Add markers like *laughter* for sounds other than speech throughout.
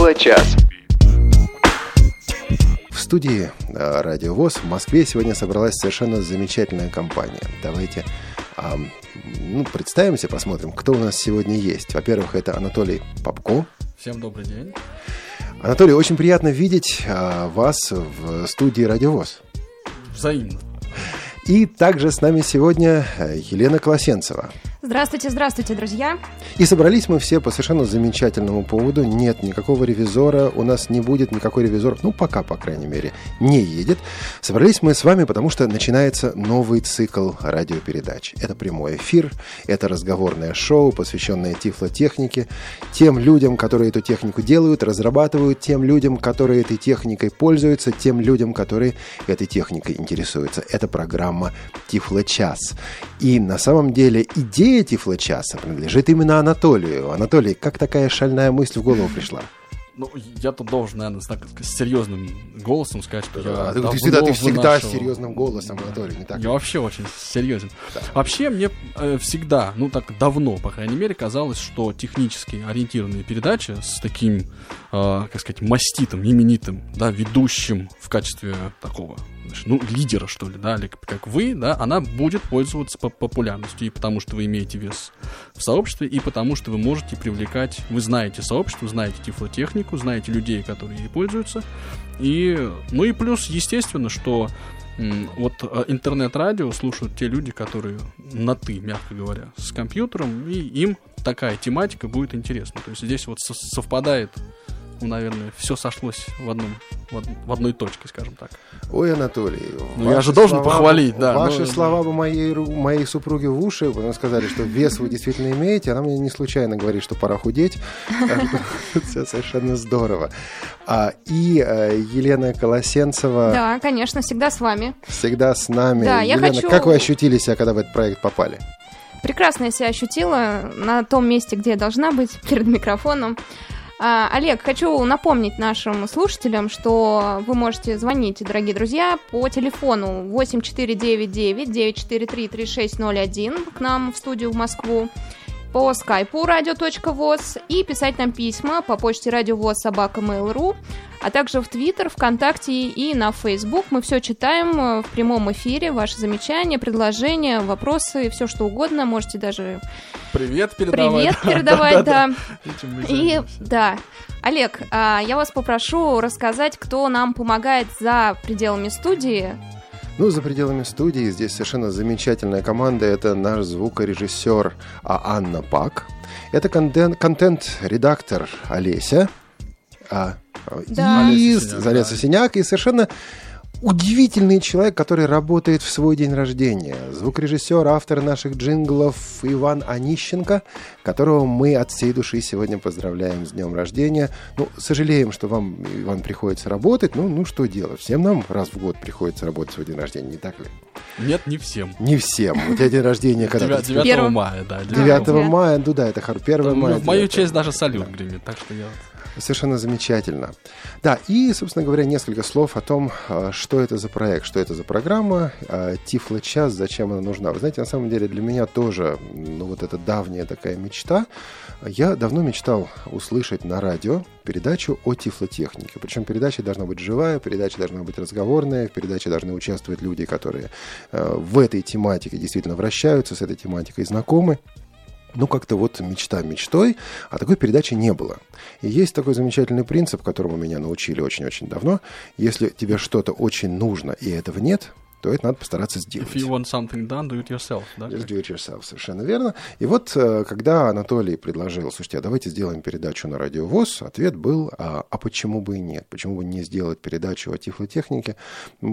Тифло-час. В студии э, Радио ВОЗ в Москве сегодня собралась совершенно замечательная компания. Давайте а, ну, представимся, посмотрим, кто у нас сегодня есть. Во-первых, это Анатолий Попко. Всем добрый день. Анатолий, очень приятно видеть а, вас в студии Радио ВОЗ. Взаимно. И также с нами сегодня э, Елена Колосенцева. Здравствуйте, здравствуйте, друзья. И собрались мы все по совершенно замечательному поводу. Нет никакого ревизора, у нас не будет никакой ревизор, ну пока, по крайней мере, не едет. Собрались мы с вами, потому что начинается новый цикл радиопередач. Это прямой эфир, это разговорное шоу, посвященное тифлотехнике, тем людям, которые эту технику делают, разрабатывают, тем людям, которые этой техникой пользуются, тем людям, которые этой техникой интересуются. Это программа Тифлочас. И на самом деле идея идея Тифло-часа принадлежит именно Анатолию. Анатолий, как такая шальная мысль в голову пришла? Ну, я тут должен, наверное, так, с серьезным голосом сказать, что я... А, ты, ты всегда, ты всегда нашего... с серьезным голосом, Анатолий, не так? Я вообще очень серьезен. Да. Вообще, мне э, всегда, ну так давно, по крайней мере, казалось, что технически ориентированные передачи с таким, э, как сказать, маститым, именитым, да, ведущим в качестве такого ну, лидера, что ли, да, или как вы, да, она будет пользоваться популярностью, и потому что вы имеете вес в сообществе, и потому что вы можете привлекать, вы знаете сообщество, знаете тифлотехнику, знаете людей, которые ей пользуются, и, ну и плюс, естественно, что вот э, интернет-радио слушают те люди, которые на «ты», мягко говоря, с компьютером, и им такая тематика будет интересна. То есть здесь вот совпадает ну, наверное, все сошлось в, одном, в, в одной точке, скажем так. Ой, Анатолий, ну, я же должен слова, похвалить, да. Ваши но... слова бы моей, моей супруге в уши, потому сказали, что вес вы действительно имеете, она мне не случайно говорит, что пора худеть. *laughs* Все совершенно здорово. А, и э, Елена Колосенцева... Да, конечно, всегда с вами. Всегда с нами. Да, я хочу... как вы ощутили себя, когда в этот проект попали? Прекрасно я себя ощутила на том месте, где я должна быть, перед микрофоном. А, Олег, хочу напомнить нашим слушателям, что вы можете звонить, дорогие друзья, по телефону 8499-943-3601 к нам в студию в Москву по скайпу радио.воз и писать нам письма по почте радиовоз собака mail.ru а также в Твиттер, ВКонтакте и на Фейсбук. Мы все читаем э, в прямом эфире, ваши замечания, предложения, вопросы, все что угодно. Можете даже... Привет передавать. Привет *laughs* передавать, да. И, да. Олег, а, я вас попрошу рассказать, кто нам помогает за пределами студии. Ну, за пределами студии здесь совершенно замечательная команда. Это наш звукорежиссер а, Анна Пак. Это контент-редактор Олеся. А, да. И Залеса Синяк. И совершенно удивительный человек, который работает в свой день рождения. Звукорежиссер, автор наших джинглов Иван Онищенко, которого мы от всей души сегодня поздравляем с днем рождения. Ну, сожалеем, что вам, Иван, приходится работать. Ну, ну что делать? Всем нам раз в год приходится работать в свой день рождения, не так ли? Нет, не всем. Не всем. У тебя день рождения когда? 9, 9 мая, да. 9, 9 мая, ну да, это хорошо. 1 мая. В мою честь даже салют гремит, так что я... Совершенно замечательно. Да, и, собственно говоря, несколько слов о том, а, что это за проект, что это за программа, а, Тифло час, зачем она нужна. Вы знаете, на самом деле для меня тоже, ну вот это давняя такая мечта. Я давно мечтал услышать на радио передачу о тифлотехнике. Причем передача должна быть живая, передача должна быть разговорная, в передаче должны участвовать люди, которые а, в этой тематике действительно вращаются, с этой тематикой знакомы. Ну, как-то вот мечта мечтой, а такой передачи не было. И есть такой замечательный принцип, которому меня научили очень-очень давно. Если тебе что-то очень нужно, и этого нет, то это надо постараться сделать. If you want something done, do it yourself, да? Just do it yourself, совершенно верно. И вот, э, когда Анатолий предложил, слушайте, а давайте сделаем передачу на Радио ВОЗ, ответ был, а, а почему бы и нет? Почему бы не сделать передачу о тифлотехнике?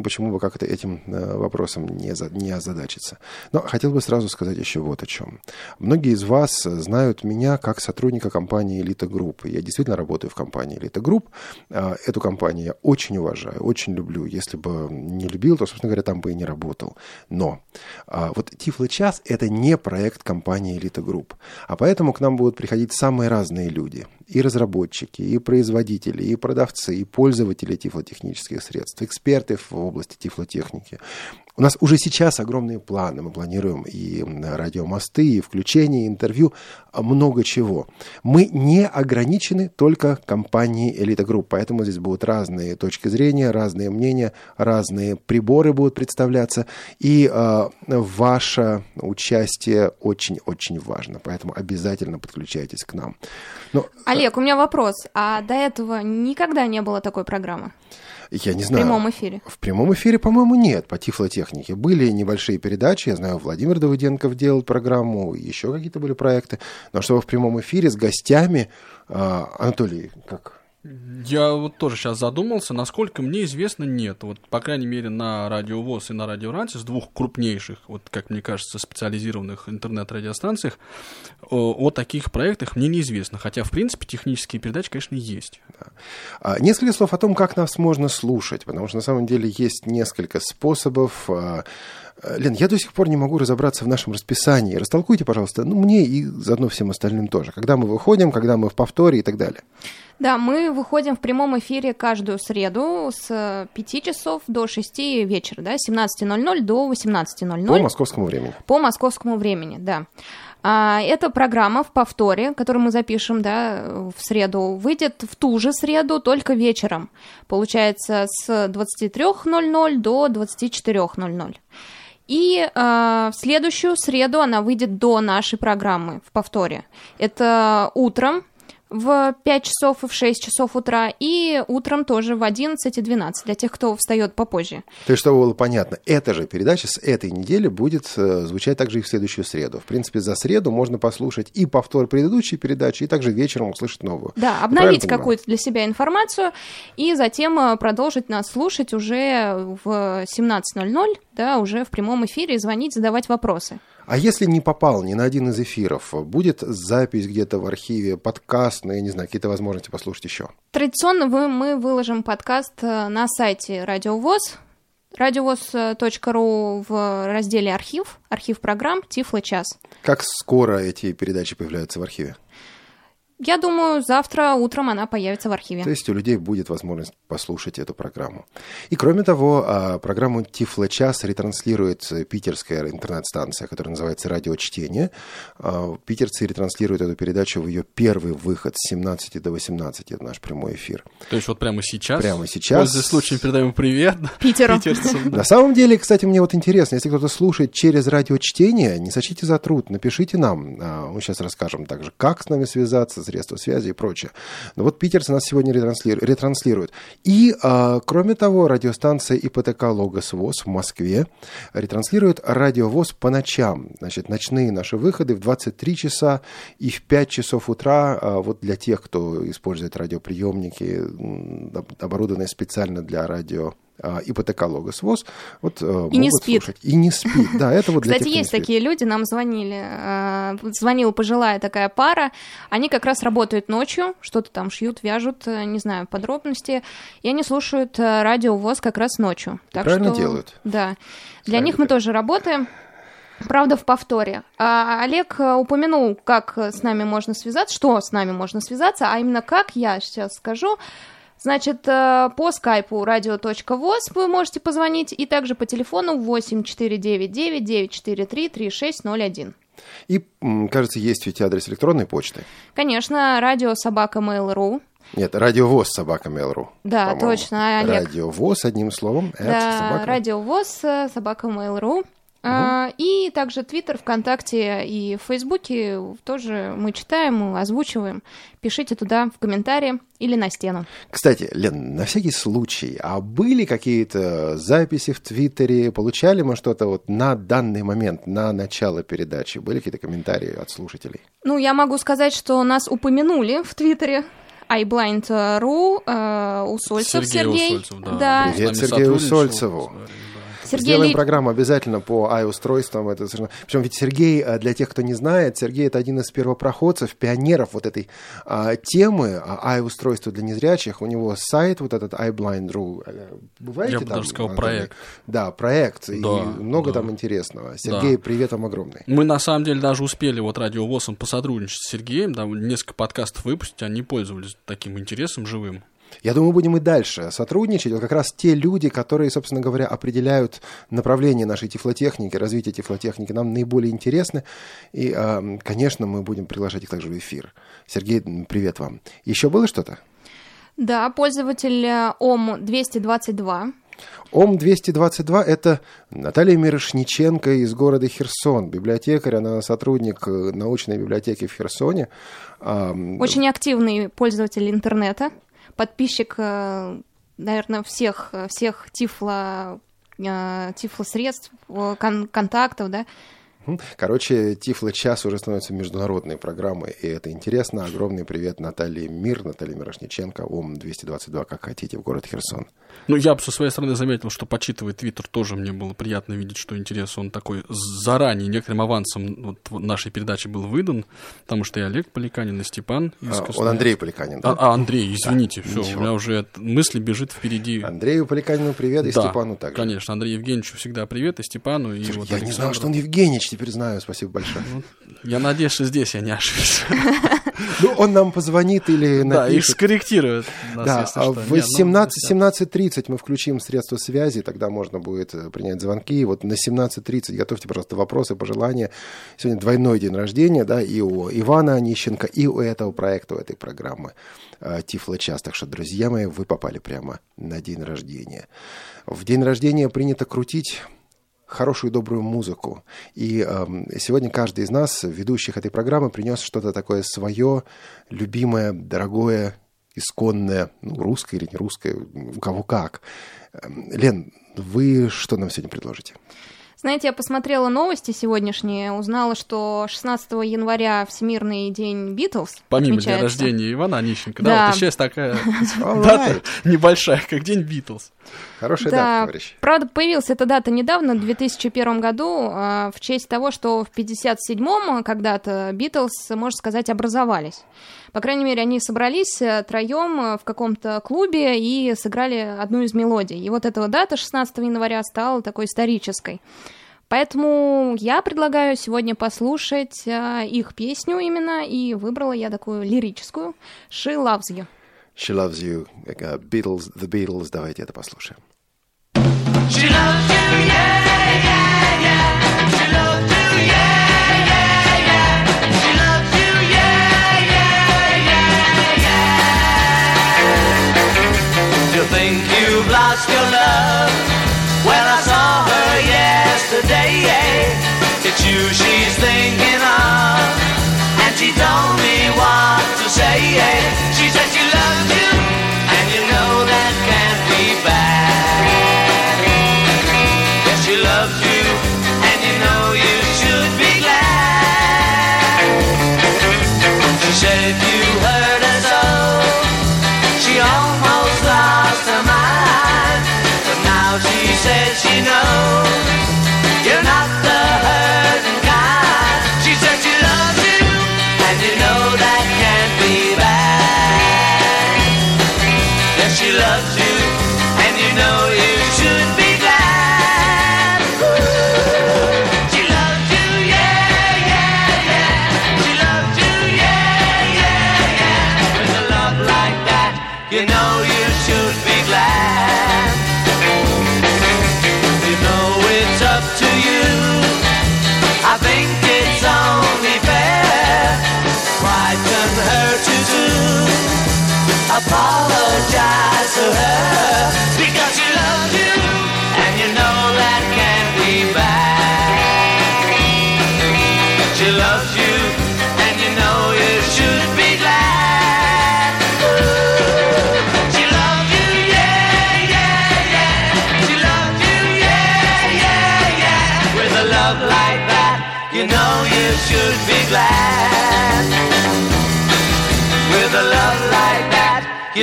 Почему бы как-то этим э, вопросом не, за, не озадачиться? Но хотел бы сразу сказать еще вот о чем. Многие из вас знают меня как сотрудника компании «Элита Групп». Я действительно работаю в компании «Элита Групп». А, эту компанию я очень уважаю, очень люблю. Если бы не любил, то, собственно говоря, там там бы и не работал. Но а, вот Тифло час – это не проект компании Элита Групп. А поэтому к нам будут приходить самые разные люди. И разработчики, и производители, и продавцы, и пользователи тифлотехнических средств, эксперты в области тифлотехники, У нас уже сейчас огромные планы. Мы планируем и радиомосты, и включение, и интервью, а много чего. Мы не ограничены только компанией Элита Групп, поэтому здесь будут разные точки зрения, разные мнения, разные приборы будут представляться, и э, ваше участие очень-очень важно, поэтому обязательно подключайтесь к нам. Но, Олег, у меня вопрос. А до этого никогда не было такой программы? Я не знаю. В прямом эфире? В прямом эфире, по-моему, нет, по тифлотехнике. Были небольшие передачи, я знаю, Владимир Давыденков делал программу, еще какие-то были проекты. Но чтобы в прямом эфире с гостями, а, Анатолий, как я вот тоже сейчас задумался, насколько мне известно, нет. Вот, по крайней мере, на Радио ВОЗ и на Радио Ранте, с двух крупнейших, вот, как мне кажется, специализированных интернет-радиостанциях, о, о таких проектах мне неизвестно. Хотя, в принципе, технические передачи, конечно, есть. Да. А, несколько слов о том, как нас можно слушать, потому что, на самом деле, есть несколько способов. А, Лен, я до сих пор не могу разобраться в нашем расписании. Растолкуйте, пожалуйста, ну, мне и заодно всем остальным тоже. Когда мы выходим, когда мы в повторе и так далее. Да, мы выходим в прямом эфире каждую среду с 5 часов до 6 вечера, да, 17.00 до 18.00. По московскому времени. По московскому времени, да. А, эта программа в повторе, которую мы запишем да, в среду, выйдет в ту же среду, только вечером. Получается, с 23.00 до 24.00. И э, в следующую среду она выйдет до нашей программы в повторе. Это утром в 5 часов и в 6 часов утра, и утром тоже в 11 и 12, для тех, кто встает попозже. То есть, чтобы было понятно, эта же передача с этой недели будет э, звучать также и в следующую среду. В принципе, за среду можно послушать и повтор предыдущей передачи, и также вечером услышать новую. Да, обновить какую-то для себя информацию, и затем э, продолжить нас слушать уже в 17.00, да, уже в прямом эфире, звонить, задавать вопросы. А если не попал ни на один из эфиров, будет запись где-то в архиве, подкаст, ну, я не знаю, какие-то возможности послушать еще? Традиционно мы выложим подкаст э, на сайте Радиовоз, радиовоз.ру в разделе «Архив», архив программ «Тифло час». Как скоро эти передачи появляются в архиве? Я думаю, завтра утром она появится в архиве. То есть у людей будет возможность послушать эту программу. И кроме того, а, программу Тифло час ретранслирует питерская интернет-станция, которая называется «Радио Чтение». А, питерцы ретранслируют эту передачу в ее первый выход с 17 до 18. Это наш прямой эфир. То есть вот прямо сейчас? Прямо сейчас. Пользуясь случаем, передаем привет Питеру. питерцам. На самом деле, кстати, мне вот интересно, если кто-то слушает через радиочтение, не сочите за труд, напишите нам. А, мы сейчас расскажем также, как с нами связаться, средства связи и прочее. Но вот питерцы нас сегодня ретранслируют. И, а, кроме того, радиостанция ИПТК «Логос ВОЗ» в Москве ретранслирует радиовоз по ночам. Значит, ночные наши выходы в 23 часа и в 5 часов утра. А, вот для тех, кто использует радиоприемники, оборудованные специально для радио а, ипотека Логос ВОЗ. Вот, э, и не спит. Слушать. И не спит, да, это вот Кстати, тех, есть такие люди, нам звонили, э, звонила пожилая такая пара, они как раз работают ночью, что-то там шьют, вяжут, э, не знаю, подробности, и они слушают радио ВОЗ как раз ночью. Так Правильно что, делают. Да. Для них мы тоже работаем. Правда, в повторе. А Олег упомянул, как с нами можно связаться, что с нами можно связаться, а именно как, я сейчас скажу. Значит, э, по скайпу radio.voz вы можете позвонить, и также по телефону 8499-943-3601. И, кажется, есть ведь адрес электронной почты. Конечно, радио собака mail.ru. Нет, радиовоз собака mail.ru. Да, точно, Олег. Радиовоз, одним словом. Да, радиовоз э, собака mail.ru. Uh-huh. И также Твиттер, ВКонтакте и в Фейсбуке тоже мы читаем, озвучиваем. Пишите туда в комментарии или на стену. Кстати, Лен, на всякий случай, а были какие-то записи в Твиттере? Получали мы что-то вот на данный момент, на начало передачи? Были какие-то комментарии от слушателей? Ну, я могу сказать, что нас упомянули в Твиттере iBlind.ru, э, Усольцев Сергей. Сергей. Усольцев, да. да. Привет Сергею Усольцеву. Сергей Сделаем Ли... программу обязательно по i-устройствам. Это совершенно... Причем ведь Сергей, э, для тех, кто не знает, Сергей это один из первопроходцев, пионеров вот этой а, темы i-устройства для незрячих. У него сайт вот этот iBlind.ru. Э, бываете Я бы даже сказал проект. Да, проект. Да, и много да. там интересного. Сергей, да. привет вам огромный. Мы на самом деле даже успели вот радио ВОЗом посотрудничать с Сергеем, да, несколько подкастов выпустить, они пользовались таким интересом живым. Я думаю, будем и дальше сотрудничать. Вот как раз те люди, которые, собственно говоря, определяют направление нашей тифлотехники, развитие тифлотехники, нам наиболее интересны. И, конечно, мы будем приглашать их также в эфир. Сергей, привет вам. Еще было что-то? Да, пользователь э, ОМ-222 ОМ-222 – это Наталья Мирошниченко из города Херсон, библиотекарь, она сотрудник э, научной библиотеки в Херсоне. Очень активный пользователь интернета, подписчик, э, наверное, всех, всех тифло, тифло средств, кон контактов, да, Короче, Тифло час уже становится международной программой, и это интересно. Огромный привет Наталье Мир, Наталье Мирошниченко, ОМ-222, как хотите, в город Херсон. Ну, я бы со своей стороны заметил, что почитывая Твиттер, тоже мне было приятно видеть, что интерес он такой заранее, некоторым авансом вот, нашей передачи был выдан, потому что и Олег Поликанин, и Степан. Из а, он Андрей Поликанин, да? А, а Андрей, извините, да, все, ничего. у меня уже мысли бежит впереди. Андрею Поликанину привет, и да, Степану также. конечно, Андрею Евгеньевичу всегда привет, и Степану, и Слушай, вот Я Александру. не знал, что он Евгеньевич, теперь знаю, спасибо большое. Ну, я надеюсь, что здесь я не ошибся. *laughs* Ну, он нам позвонит или напишет. Да, и скорректирует Да, а в 17.17.30 мы включим средства связи, тогда можно будет э, принять звонки. Вот на 17.30 готовьте, пожалуйста, вопросы, пожелания. Сегодня двойной день рождения, да, и у Ивана Онищенко, и у этого проекта, у этой программы э, Тифло час. Так что, друзья мои, вы попали прямо на день рождения. В день рождения принято крутить хорошую добрую музыку. И э, сегодня каждый из нас, ведущих этой программы, принес что-то такое свое, любимое, дорогое, исконное, ну, русское или не русское, у кого как. Эм, Лен, вы что нам сегодня предложите? Знаете, я посмотрела новости сегодняшние, узнала, что 16 января Всемирный день Битлз Помимо дня рождения Ивана Онищенко, да, да вот сейчас такая *laughs* дата небольшая, как день Битлз. Хорошая да, дата, товарищ. Правда, появилась эта дата недавно, в 2001 году, а, в честь того, что в 57-м когда-то Битлз, можно сказать, образовались. По крайней мере, они собрались э, троем э, в каком-то клубе и сыграли одну из мелодий. И вот эта дата 16 января стала такой исторической. Поэтому я предлагаю сегодня послушать э, их песню именно, и выбрала я такую лирическую «She Loves You». She Loves You, uh, Beatles, The Beatles, давайте это послушаем. She loves you, yeah,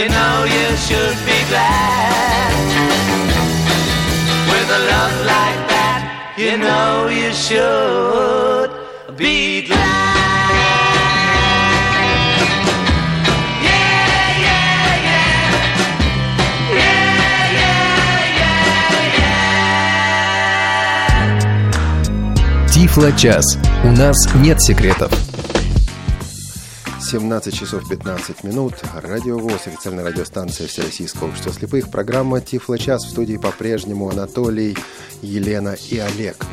You know you should be glad. With a love like that, you know you should be glad. Тифло час. У нас нет секретов. 17 часов 15 минут. Радио ВОЗ, официальная радиостанция Всероссийского общества слепых. Программа «Тифло час» в студии по-прежнему Анатолий, Елена и Олег.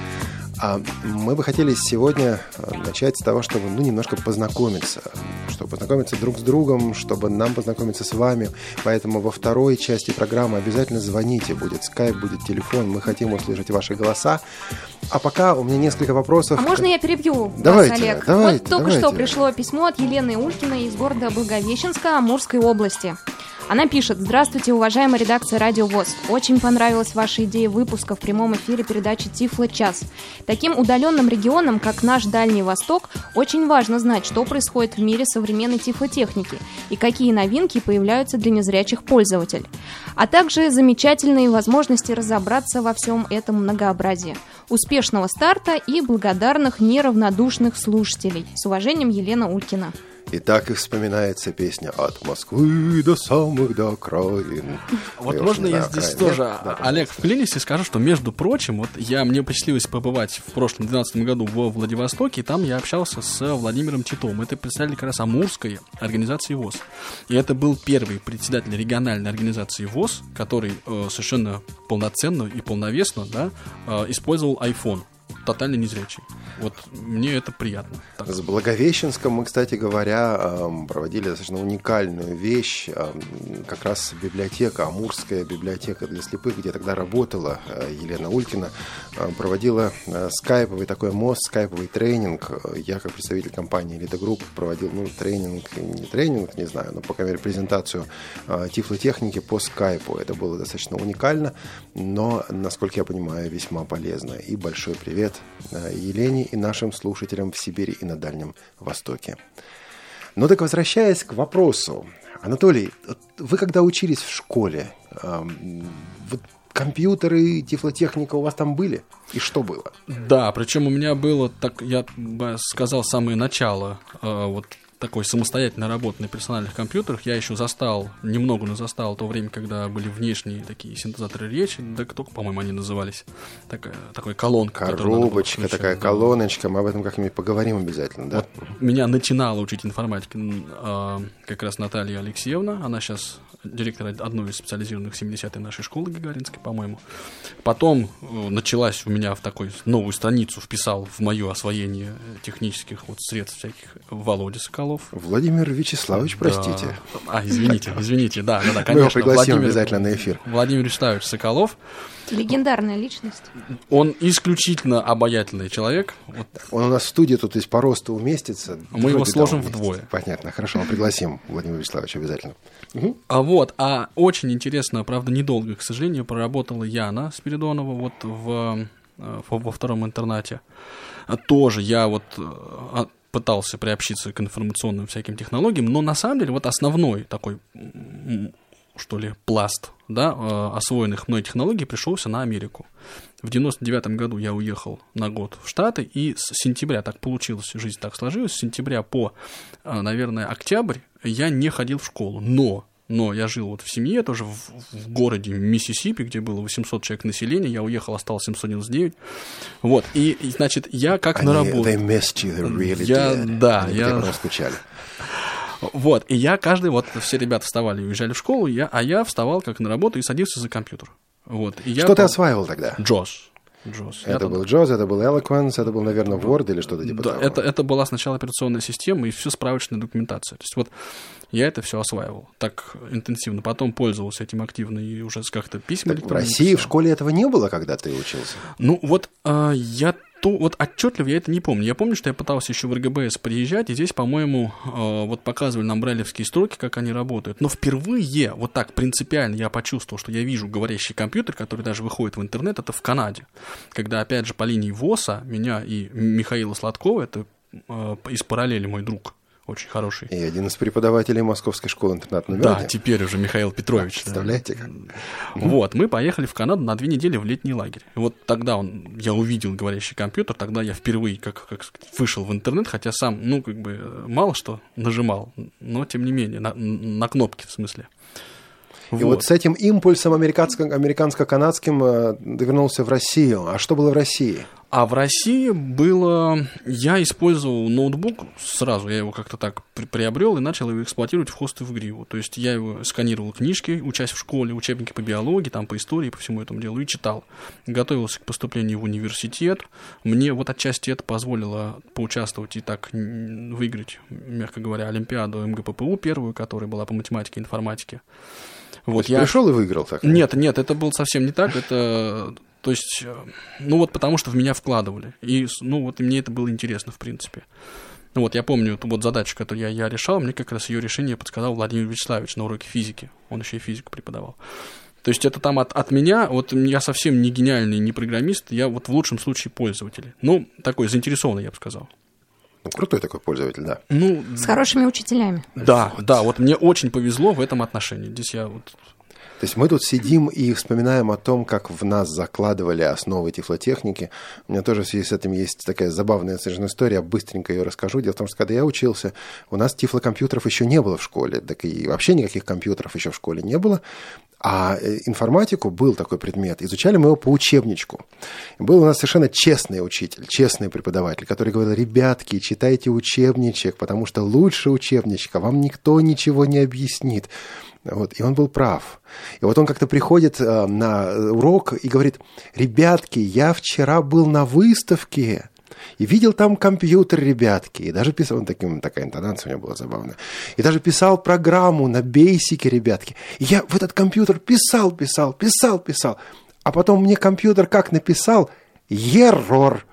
А мы бы хотели сегодня э, начать с того, чтобы ну, немножко познакомиться, чтобы познакомиться друг с другом, чтобы нам познакомиться с вами. Поэтому во второй части программы обязательно звоните. Будет скайп, будет телефон. Мы хотим услышать ваши голоса. А пока у меня несколько вопросов. А можно я перебью давайте, вас, Олег? Давайте, вот только давайте. что пришло письмо от Елены Улькиной из города Благовещенска Амурской области. Она пишет, здравствуйте, уважаемая редакция Радио ВОЗ. Очень понравилась ваша идея выпуска в прямом эфире передачи Тифло час. Таким удаленным регионам, как наш Дальний Восток, очень важно знать, что происходит в мире современной тифлотехники и какие новинки появляются для незрячих пользователей. А также замечательные возможности разобраться во всем этом многообразии. Успешного старта и благодарных неравнодушных слушателей. С уважением, Елена Улькина. И так и вспоминается песня «От Москвы до самых до окраин». Вот Я можно я здесь окраин. тоже, Нет? Да, Олег, вклинюсь и скажу, что, между прочим, вот я, мне посчастливилось побывать в прошлом 2012 году во Владивостоке, и там я общался с Владимиром Титовым. Это представитель как раз Амурской организации ВОЗ. И это был первый председатель региональной организации ВОЗ, который э, совершенно полноценно и полновесно да, э, использовал iPhone тотально незрячий. Вот мне это приятно. Так. С Благовещенском мы, кстати говоря, эм, проводили достаточно уникальную вещь. эм, Как раз библиотека, Амурская библиотека для слепых, где тогда работала э, Елена Улькина, э, проводила э, скайповый такой мост, скайповый тренинг. Я, как представитель компании Elite Group, проводил ну, тренинг, не тренинг, не знаю, но, по крайней мере, презентацию э, тифлотехники по скайпу. Это было достаточно уникально, но, насколько я понимаю, весьма полезно. И большой привет э, Елене и нашим слушателям в Сибири и на Дальнем Востоке. Ну так возвращаясь к вопросу. Анатолий, вы когда учились в школе, эм, вот компьютеры, тифлотехника у вас там были? И что было? Да, причем у меня было, так я бы сказал, самое начало э, вот такой самостоятельной работы на персональных компьютерах. Я еще застал, немного, но застал то время, когда были внешние такие синтезаторы речи, да только, по-моему, они назывались. Такая, такой колонка. Коробочка, такая да. колоночка. Мы об этом как-нибудь поговорим обязательно, да? Вот меня начинала учить информатике а, как раз Наталья Алексеевна. Она сейчас директор одной из специализированных 70-й нашей школы Гагаринской, по-моему. Потом э, началась у меня в такой новую страницу, вписал в мое освоение технических вот средств всяких Володя Соколов. Владимир Вячеславович, простите. Да. А, извините, *laughs* извините, да, да, да, конечно. Мы его пригласим Владимир- обязательно на эфир. Владимир Вячеславович Соколов. Легендарная личность. Он исключительно обаятельный человек. Вот Он у нас в студии тут есть по росту уместится. Мы его сложим уместится. вдвое. Понятно, хорошо, мы пригласим Владимира Вячеславовича обязательно. Мгм. А вот, а очень интересно, правда, недолго, к сожалению, проработала Яна Спиридонова вот в, э, во втором интернате. Тоже я вот э, а, пытался приобщиться к информационным всяким технологиям, но на самом деле вот основной такой, что ли, пласт, да, э, освоенных мной технологий пришелся на Америку. В 99 году я уехал на год в Штаты, и с сентября так получилось, жизнь так сложилась, с сентября по, э, наверное, октябрь я не ходил в школу, но но я жил вот в семье, тоже в, в городе Миссисипи, где было 800 человек населения, я уехал, осталось 799. Вот, и, и, значит, я как на Они- работу. They missed you, they really Я- did. да, Они я- скучали. Вот, и я каждый, вот все ребята вставали и уезжали в школу, я, а я вставал как на работу и садился за компьютер. Вот, и я Что ты по- осваивал тогда? Джос. Джос. Я Это тогда- был Джоз, это был Eloquence, это был, наверное, Word или что-то типа Да, того. это, это была сначала операционная система и всю справочная документация. То есть вот я это все осваивал так интенсивно. Потом пользовался этим активно и уже как-то письма Так в России в писал. школе этого не было, когда ты учился? Ну вот а, я то вот отчетливо я это не помню. Я помню, что я пытался еще в РГБС приезжать, и здесь, по-моему, а, вот показывали нам брайлевские строки, как они работают. Но впервые вот так принципиально я почувствовал, что я вижу говорящий компьютер, который даже выходит в интернет, это в Канаде. Когда, опять же, по линии ВОСа меня и Михаила Сладкова, это а, из параллели мой друг, очень хороший. И один из преподавателей Московской школы интернат номер Да, один. теперь уже Михаил Петрович. да. Представляете как? Вот, мы поехали в Канаду на две недели в летний лагерь. И вот тогда он, я увидел говорящий компьютер, тогда я впервые, как, как вышел в интернет, хотя сам, ну, как бы, э, мало что нажимал, но тем не менее, на, на кнопки, в смысле. И вот с этим импульсом американско- американско-канадским э, ты вернулся в Россию. А что было в России? А в России было... Я использовал ноутбук сразу, я его как-то так при- приобрел и начал его эксплуатировать в хосты в Гриву. То есть я его сканировал книжки, учась в школе, учебники по биологии, там по истории, по всему этому делу, и читал. Готовился к поступлению в университет. Мне вот отчасти это позволило поучаствовать и так выиграть, мягко говоря, Олимпиаду МГППУ первую, которая была по математике и информатике. Вот есть пришел и выиграл так? нет, нет, это было совсем не так. Это, то есть, э, ну вот потому что в меня вкладывали. И, ну вот и мне это было интересно, в принципе. Ну вот я помню эту вот задачу, которую я, я решал, мне как раз ее решение подсказал Владимир Вячеславович на уроке физики. Он еще и физику преподавал. То есть это там от, от меня, вот я совсем не гениальный, не программист, я вот в лучшем случае пользователь. Ну, такой заинтересованный, я бы сказал. Ну, крутой такой пользователь, да. Ну, С хорошими учителями. да, да, вот мне очень повезло в этом отношении. Здесь я вот То есть мы тут сидим и вспоминаем о том, как в нас закладывали основы тифлотехники. У меня тоже в связи с этим есть такая забавная совершенно история, быстренько ее расскажу. Дело в том, что когда я учился, у нас тифлокомпьютеров еще не было в школе, так и вообще никаких компьютеров еще в школе не было. А э, информатику был такой предмет. Изучали мы его по учебничку. Был у нас совершенно честный учитель, честный преподаватель, который говорил, ребятки, читайте учебничек, потому что лучше учебничка вам никто ничего не объяснит. Вот, и он был прав. И вот он как-то приходит э, на урок и говорит, ребятки, я вчера был на выставке, и видел там компьютер, ребятки. И даже писал, он таким, такая интонация у него была забавная. И даже писал программу на бейсике, ребятки. И я в этот компьютер писал, писал, писал, писал. А потом мне компьютер как написал? Еррор.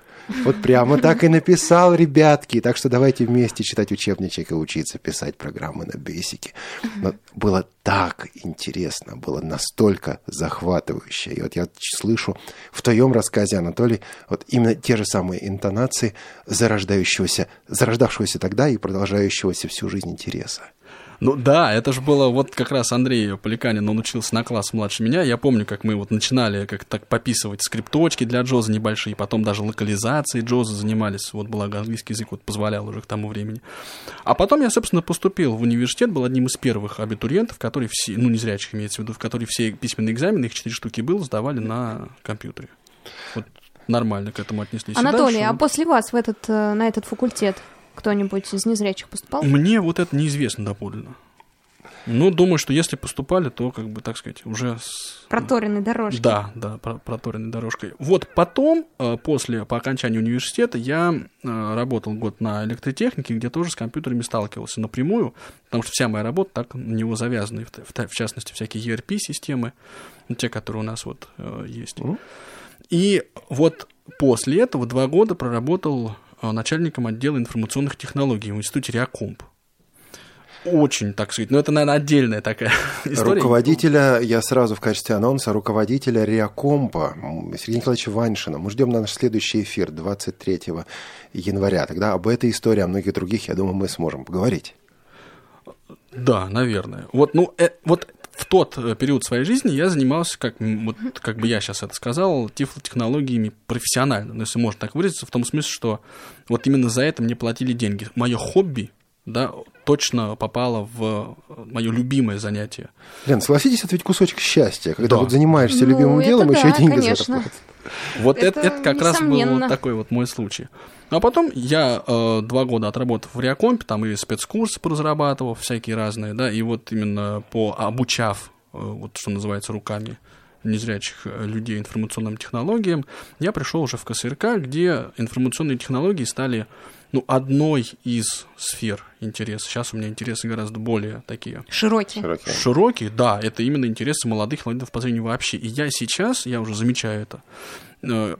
Вот прямо так и написал, ребятки. Так что давайте вместе читать учебничек и учиться писать программы на бейсике. Но было так интересно, было настолько захватывающе. И вот я слышу в твоем рассказе, Анатолий, вот именно те же самые интонации зарождающегося, зарождавшегося тогда и продолжающегося всю жизнь интереса. Ну да, это же было вот как раз Андрей Поликанин, он учился на класс младше меня. Я помню, как мы вот начинали как так пописывать скрипточки для Джоза небольшие, потом даже локализацией Джоза занимались. Вот благо английский язык вот позволял уже к тому времени. А потом я, собственно, поступил в университет, был одним из первых абитуриентов, которые все, ну, незрячих имеется в виду, в которые все письменные экзамены, их четыре штуки было, сдавали на компьютере. Вот нормально к этому отнеслись. Анатолий, дальше а после вас в этот, э, на этот факультет кто-нибудь из незрячих поступал? Мне вот это неизвестно доподлинно. Ну, думаю, что если поступали, то, как бы, так сказать, уже с... Проторенной дорожки. Да, да, про- проторенной дорожкой. Вот потом, э, после, по окончании университета, я э, работал год на электротехнике, где тоже с компьютерами сталкивался напрямую, потому что вся моя работа так на него завязана, в, в- частности, всякие ERP-системы, ну, те, которые у нас вот э, есть. Мгм. И вот после этого два года проработал начальником отдела информационных технологий в институте Реакомп. Очень, так сказать, ну это, наверное, отдельная такая *laughs* история. Руководителя, я сразу в качестве анонса, руководителя Реакомпа Сергея Николаевича Ваншина. Мы ждем на наш следующий эфир 23 января. Тогда об этой истории, о многих других, я думаю, мы сможем поговорить. Да, наверное. Вот, ну, э, вот в тот э, период своей жизни я занимался, как, вот, как бы я сейчас это сказал, тифлотехнологиями профессионально, ну, если можно так выразиться, в том смысле, что вот именно за это мне платили деньги. Мое хобби, да, точно попало в мое любимое занятие. Лен, согласитесь, это ведь кусочек счастья, когда Да. вот занимаешься Ну, любимым делом, да, еще и деньги за это конечно. платят. Вот это, Это это, как раз был такой вот мой случай. А потом я э, два года отработав в Реакомпе, там и спецкурсы поразрабатывал, всякие разные, да, и вот именно по обучав, э, вот что называется, руками незрячих э, людей информационным технологиям, я пришел уже в КСРК, где информационные технологии стали ну, одной из сфер интереса. Сейчас у меня интересы гораздо более такие Широкий. Широкие. Широкий, да, это именно интересы молодых инвалидов по зрению вообще. И я сейчас, я уже замечаю это, э,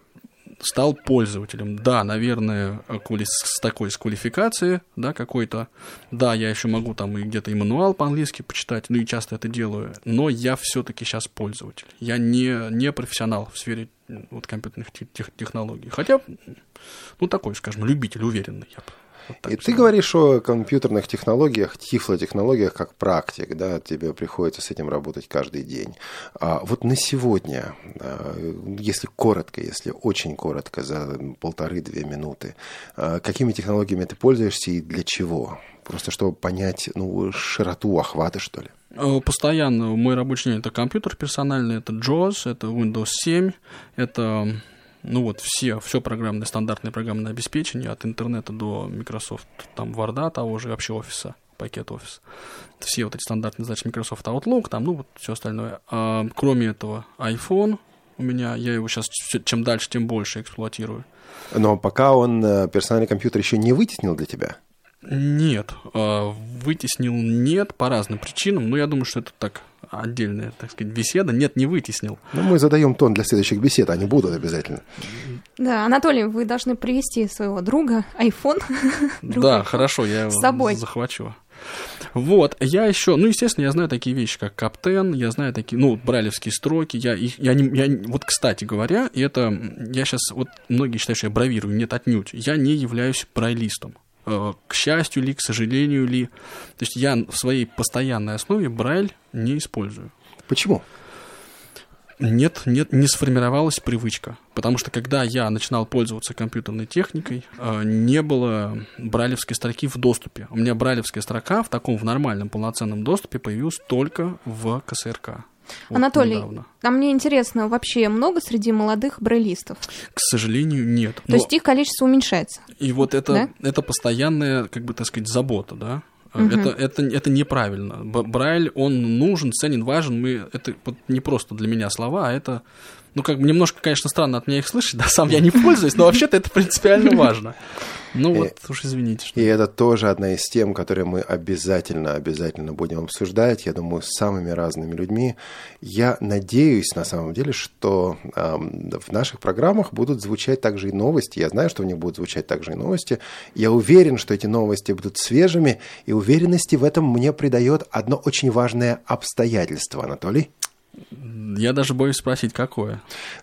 стал пользователем. Да, наверное, с такой с квалификацией, да, какой-то. Да, я еще могу там и где-то и мануал по-английски почитать, ну и часто это делаю. Но я все-таки сейчас пользователь. Я не, не профессионал в сфере вот, компьютерных тех- тех- технологий. Хотя, ну, такой, скажем, любитель, уверенный. Я вот И ты говоришь о компьютерных технологиях, тифлотехнологиях как практик, да, тебе приходится с этим работать каждый день. А вот на сегодня, а, если коротко, если очень коротко, за полторы-две минуты, а, какими технологиями ты пользуешься и для чего? Просто чтобы понять, ну, широту охвата, что ли? Э, Постоянно мой рабочий день это компьютер персональный, это JAWS, это Windows 7, это ну вот все, все программное, стандартное программное обеспечение, от интернета до Microsoft, там, Word, того же, вообще офиса, пакет офис. Все вот эти стандартные задачи Microsoft Outlook, там, ну вот все остальное. А, кроме этого, iPhone у меня, я его сейчас чем дальше, тем больше эксплуатирую. Но пока он э, персональный компьютер еще не вытеснил для тебя? Нет, а, вытеснил нет по разным причинам, но я думаю, что это так отдельная, так сказать, беседа. Нет, не вытеснил. Ну, мы задаем тон для следующих бесед, они будут обязательно. Да, Анатолий, вы должны привести своего друга iPhone. *laughs* Да, хорошо, я его с собой. захвачу. Вот, я еще, ну, естественно, я знаю такие вещи, как Каптен, я знаю такие, ну, брайлевские строки, я их, я не, я, вот, кстати говоря, это, я сейчас, вот, многие считают, что я бравирую, нет, отнюдь, я не являюсь брайлистом. Э, к счастью ли, к сожалению ли. То есть я в своей постоянной основе Брайль не использую. Почему? Нет, нет, не сформировалась привычка. Потому что когда я начинал пользоваться компьютерной техникой, э, не было брайлевской строки в доступе. У меня брайлевская строка в таком в нормальном полноценном доступе появилась только в КСРК. Вот Анатолий, недавно. а мне интересно, вообще много среди молодых брайлистов? К сожалению, нет. То Но... есть их количество уменьшается? И вот это, да? это постоянная, как бы так сказать, забота, да? Угу. Это, это, это неправильно. Брайль, он нужен, ценен, важен. Мы, это вот не просто для меня слова, а это, ну, как бы немножко, конечно, странно от меня их слышать, да, сам я не пользуюсь, но вообще-то это принципиально важно. Ну вот и, уж извините. Что... И это тоже одна из тем, которые мы обязательно, обязательно будем обсуждать, я думаю, с самыми разными людьми. Я надеюсь, на самом деле, что э, в наших программах будут звучать также и новости. Я знаю, что в них будут звучать также и новости. Я уверен, что эти новости будут свежими, и уверенности в этом мне придает одно очень важное обстоятельство, Анатолий. Я даже боюсь спросить, какое.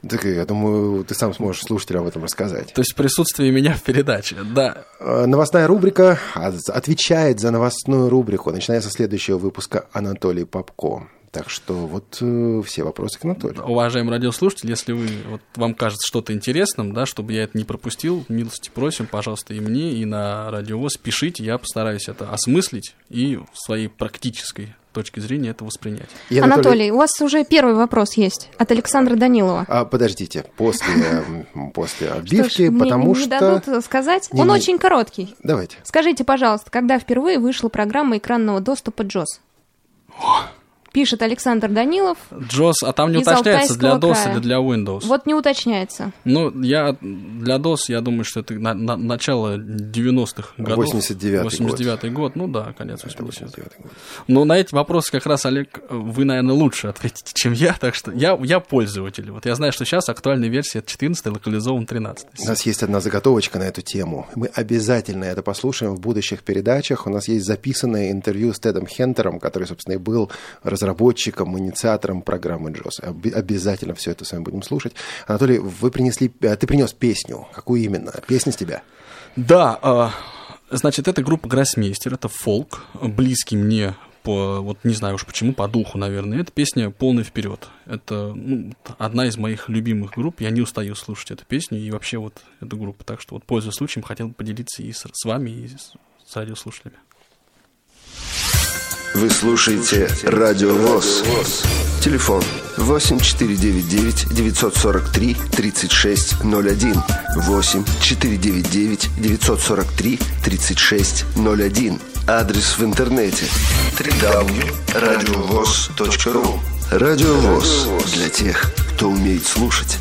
Так я думаю, ты сам сможешь слушателям об этом рассказать. То есть присутствие меня в передаче, да. Э, новостная рубрика отвечает за новостную рубрику, начиная со следующего выпуска Анатолий Попко. Так что вот э, все вопросы к Анатолию. Уважаемый радиослушатель, если вы, вот, вам кажется что-то интересным, да, чтобы я это не пропустил, милости просим, пожалуйста, и мне, и на радиовоз пишите, я постараюсь это осмыслить и в своей практической точки зрения это воспринять. И Анатолий, Анатолий, у вас уже первый вопрос есть от Александра Данилова. А, подождите, после, после отбивки, что потому не, что... Не дадут сказать? Не, Он не... очень короткий. Давайте. Скажите, пожалуйста, когда впервые вышла программа экранного доступа JOS? Пишет Александр Данилов. Джос, а там не уточняется для DOS края. или для Windows? Вот не уточняется. Ну, я для DOS, я думаю, что это на, на, начало 90-х годов. 89-й 89 год. год. Ну да, конец 80-х. год. Но на эти вопросы как раз, Олег, вы, наверное, лучше ответите, чем я, так что я, я пользователь. Вот я знаю, что сейчас актуальная версия 14 локализован 13 У нас есть одна заготовочка на эту тему. Мы обязательно это послушаем в будущих передачах. У нас есть записанное интервью с Тедом Хентером, который, собственно, и был разработан разработчиком, инициатором программы JOS. Обязательно все это с вами будем слушать. Анатолий, вы принесли, э, ты принес песню. Какую именно? Песня с тебя? Да, а, значит, это группа Гроссмейстер, это фолк, близкий мне по, вот не знаю уж почему, по духу, наверное. Это песня «Полный вперед». Это ну, одна из моих любимых групп. Я не устаю слушать эту песню и вообще вот эту группу. Так что вот, пользуясь случаем, хотел поделиться и с, с вами, и с, с радиослушателями. Вы слушаете Радио ВОЗ. Телефон 8499 943 3601. 8 499 943 3601. Адрес в интернете www.radiovoz.ru Радио ВОЗ для тех, кто умеет слушать.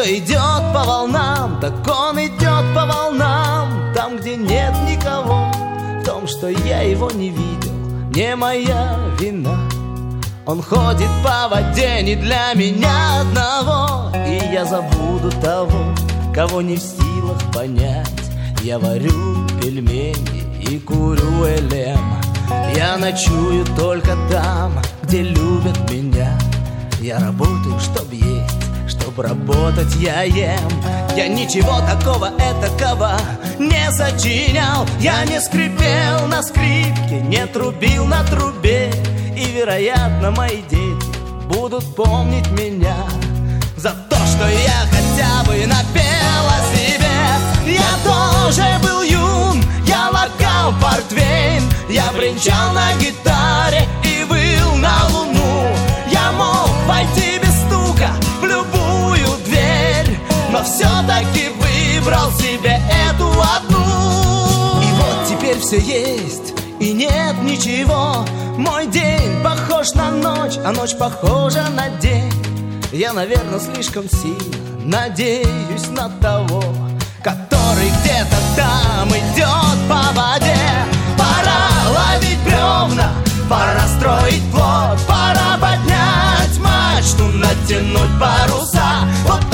Кто идет по волнам, так он идет по волнам, там, где нет никого, в том, что я его не видел, не моя вина. Он ходит по воде не для меня одного И я забуду того, кого не в силах понять. Я варю пельмени и курю элем. Я ночую только там, где любят меня. Я работаю, чтоб есть работать я ем. Я ничего такого этакого не сочинял. Я не скрипел на скрипке, не трубил на трубе. И, вероятно, мои дети будут помнить меня За то, что я хотя бы напел о себе. Я тоже был юн, я лакал портвейн. Я бренчал на гитаре и выл на луну. Я мог войти Но все-таки выбрал себе эту одну. И вот теперь все есть и нет ничего. Мой день похож на ночь, а ночь похожа на день. Я, наверное, слишком сильно надеюсь на того Который где-то там идет по воде. Пора ловить бревна, пора строить плод Пора поднять мачту, натянуть паруса. Вот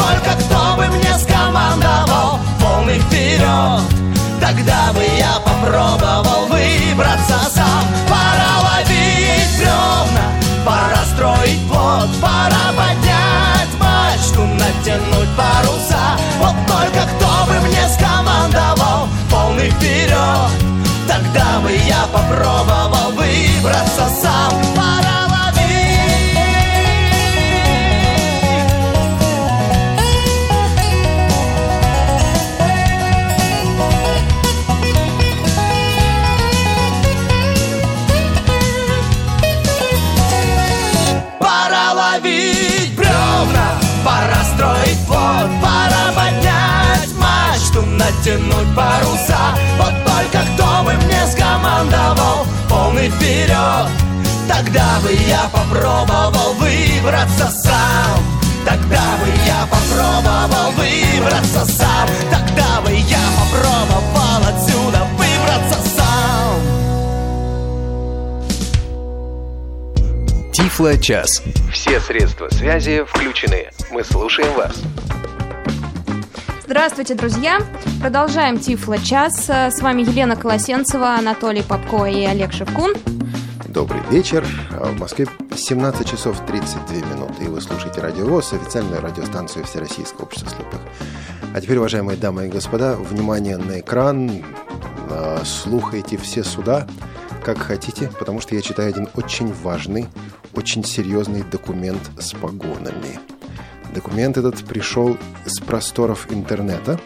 Тогда бы я попробовал выбраться сам Пора ловить бревна, пора строить плод Пора поднять мачту, натянуть паруса. Вот только кто бы мне скомандовал полный вперед? Тогда бы я попробовал выбраться сам Пора мачту, натянуть паруса. Вот только кто бы мне скомандовал полный вперед, тогда бы я попробовал выбраться сам. Тогда бы я попробовал выбраться сам Тогда бы я попробовал отсюда выбраться сам Тифло-час. Все средства связи включены. Мы слушаем вас. Здравствуйте, друзья! Продолжаем Тифло час. С вами Елена Колосенцева, Анатолий Попко и Олег Шевкун. Добрый вечер. В Москве 17 часов 32 минуты. И вы слушаете Радио ВОЗ, официальную радиостанцию Всероссийского общества слепых. А теперь, уважаемые дамы и господа, внимание на экран. А, Слухайте все суда, как хотите, потому что я читаю один очень важный, очень серьезный документ с погонами. Документ этот пришел с просторов интернета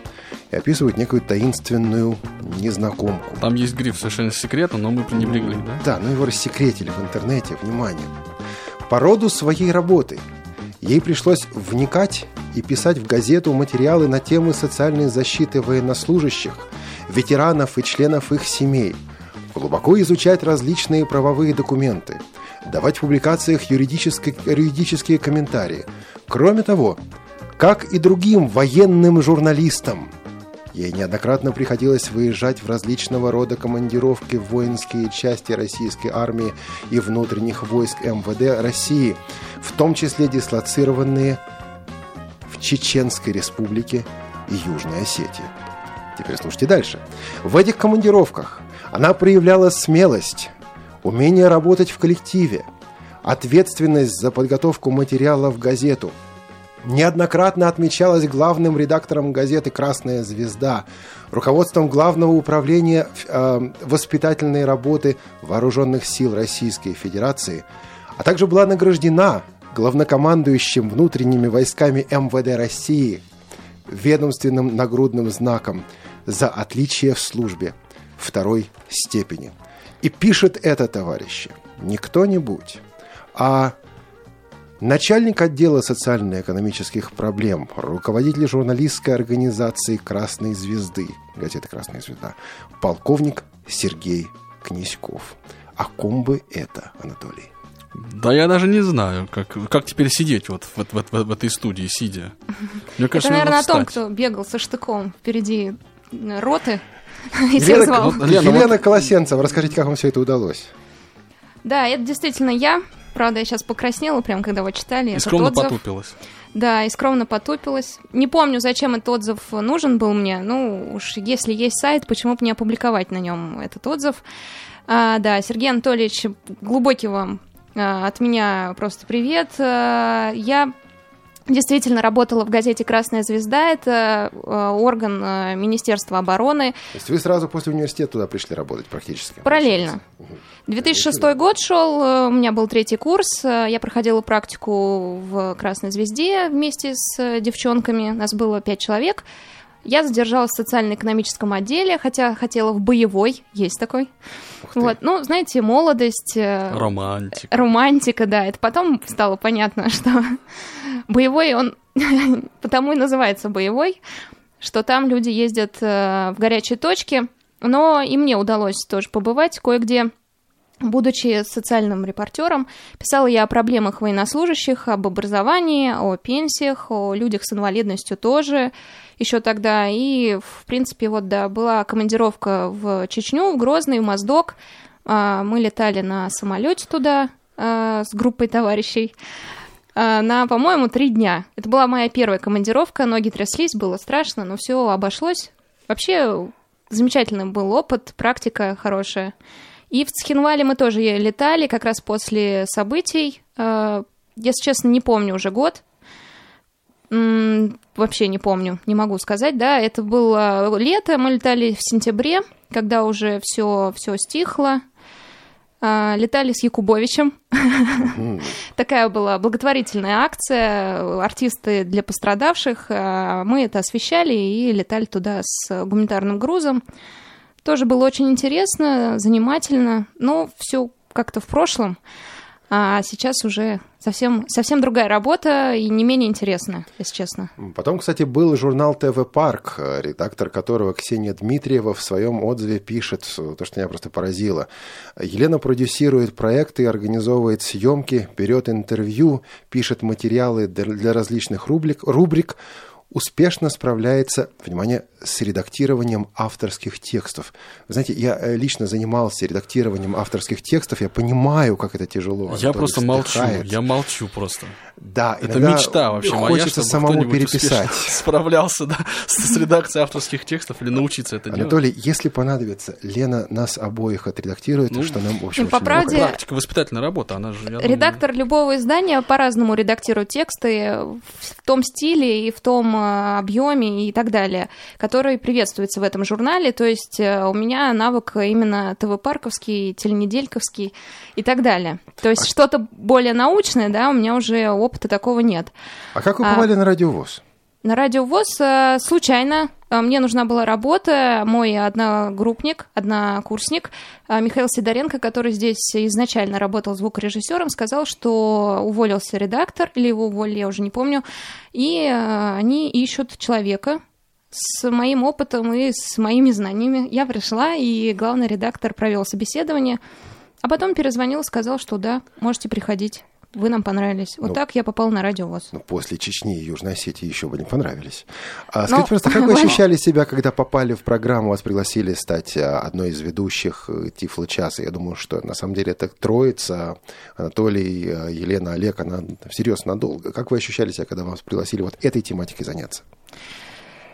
и описывает некую таинственную незнакомку. Там есть гриф совершенно секретно, но мы пренебрегли, да? Да, но его рассекретили в интернете, внимание. По роду своей работы ей пришлось вникать и писать в газету материалы на темы социальной защиты военнослужащих, ветеранов и членов их семей, глубоко изучать различные правовые документы, давать в публикациях юридические, юридические комментарии. Кроме того, как и другим военным журналистам, Ей неоднократно приходилось выезжать в различного рода командировки в воинские части российской армии и внутренних войск МВД России, в том числе дислоцированные в Чеченской республике и Южной Осетии. Теперь слушайте дальше. В этих командировках она проявляла смелость, умение работать в коллективе, ответственность за подготовку материала в газету – неоднократно отмечалась главным редактором газеты «Красная звезда», руководством Главного управления э, воспитательной работы Вооруженных сил Российской Федерации, а также была награждена главнокомандующим внутренними войсками МВД России ведомственным нагрудным знаком за отличие в службе второй степени. И пишет это, товарищи, не кто-нибудь, а Начальник отдела социально-экономических проблем, руководитель журналистской организации «Красной звезды», газеты «Красная звезда», полковник Сергей Князьков. О ком бы это, Анатолий? Да я даже не знаю, как, как теперь сидеть вот в, в, в, в этой студии, сидя. Мне Это, кажется, наверное, о том, кто бегал со штыком впереди роты *laughs* и всех звал. Лена, Елена Колосенцева, расскажите, как вам все это удалось? Да, это действительно я. Правда, я сейчас покраснела, прям когда вы читали И этот скромно отзыв. потупилась. Да, и скромно потупилась. Не помню, зачем этот отзыв нужен был мне. Ну, уж если есть сайт, почему бы не опубликовать на нем этот отзыв. А, да, Сергей Анатольевич, глубокий вам а, от меня просто привет. А, я действительно работала в газете «Красная звезда». Это а, орган а, Министерства обороны. То есть вы сразу после университета туда пришли работать практически? Параллельно. 2006 год шел, э, у меня был третий курс, э, я проходила практику в «Красной звезде» вместе с э, девчонками, нас было пять человек. Я задержалась в социально-экономическом отделе, хотя хотела в боевой, есть такой. Вот, ну, знаете, молодость, э, Романтик. романтика, да, это потом стало понятно, *laughs* что боевой, он *laughs* потому и называется боевой, что там люди ездят в горячие точки, но и мне удалось тоже побывать кое-где. Будучи социальным репортером, писала я о проблемах военнослужащих, об образовании, о пенсиях, о людях с инвалидностью тоже еще тогда. И, в принципе, вот, да, была командировка в Чечню, в Грозный, в Моздок. А, Мы летали на самолете туда а, с группой товарищей а, на, по-моему, три дня. Это была моя первая командировка, ноги тряслись, было страшно, но все обошлось. Вообще замечательный был опыт, практика хорошая. И в Цхинвале мы тоже летали как раз после событий. А, Если честно, не помню уже год. Вообще не помню, не могу сказать, да. Это было лето, мы летали в сентябре, когда уже все, все стихло. А, Летали с Якубовичем. *laughs* Такая была благотворительная акция, артисты для пострадавших. А, Мы это освещали и летали туда с гуманитарным грузом. Тоже было очень интересно, занимательно, но все как-то в прошлом. А сейчас уже совсем, совсем другая работа и не менее интересная, если честно. Потом, кстати, был журнал ТВ Парк, редактор которого Ксения Дмитриева в своем отзыве пишет то, что меня просто поразило. Елена продюсирует проекты, организовывает съемки, берет интервью, пишет материалы для различных рубрик, рубрик успешно справляется, внимание, с редактированием авторских текстов. Вы знаете, я э, лично занимался редактированием авторских текстов, я понимаю, как это тяжело. Я Анатолий просто молчу, я молчу просто. Да, Это мечта вообще моя, Хочется чтобы самому переписать. *laughs* справлялся да, с, с редакцией авторских текстов или научиться это делать. Анатолий, если понадобится, Лена нас обоих отредактирует, Ну, что нам, в общем, по правде-. Практика воспитательная работа, она же, я думаю, Редактор любого издания по-разному редактирует тексты в том стиле и в том объеме и так далее, который приветствуется в этом журнале. То есть э, у меня навык именно ТВ-парковский, теленедельковский и так далее. То есть что-то более научное, да, у меня уже опыта такого нет. А как вы А- попали на радиовоз? На радиовоз э, случайно. Э, Мне нужна была работа. Мой одногруппник, однокурсник э, Михаил Сидоренко, который здесь изначально работал звукорежиссером, сказал, что уволился редактор, или его уволили, я уже не помню. И они ищут человека с моим опытом и с моими знаниями. Я пришла, и главный редактор провел собеседование, а потом перезвонил, сказал, что да, можете приходить. Вы нам понравились. Вот Ну, так я попал на радиовоз. Ну, после Чечни и Южной Осетии еще бы не понравились. А Ну, скажите просто, как вы *laughs* ощущали себя, когда попали в программу, вас пригласили стать а, одной из ведущих э, Тифло часа? Я думаю, что на самом деле это троица, Анатолий, э, Елена, Олег, она всерьез надолго. Как вы ощущали себя, когда вас пригласили вот этой тематикой заняться?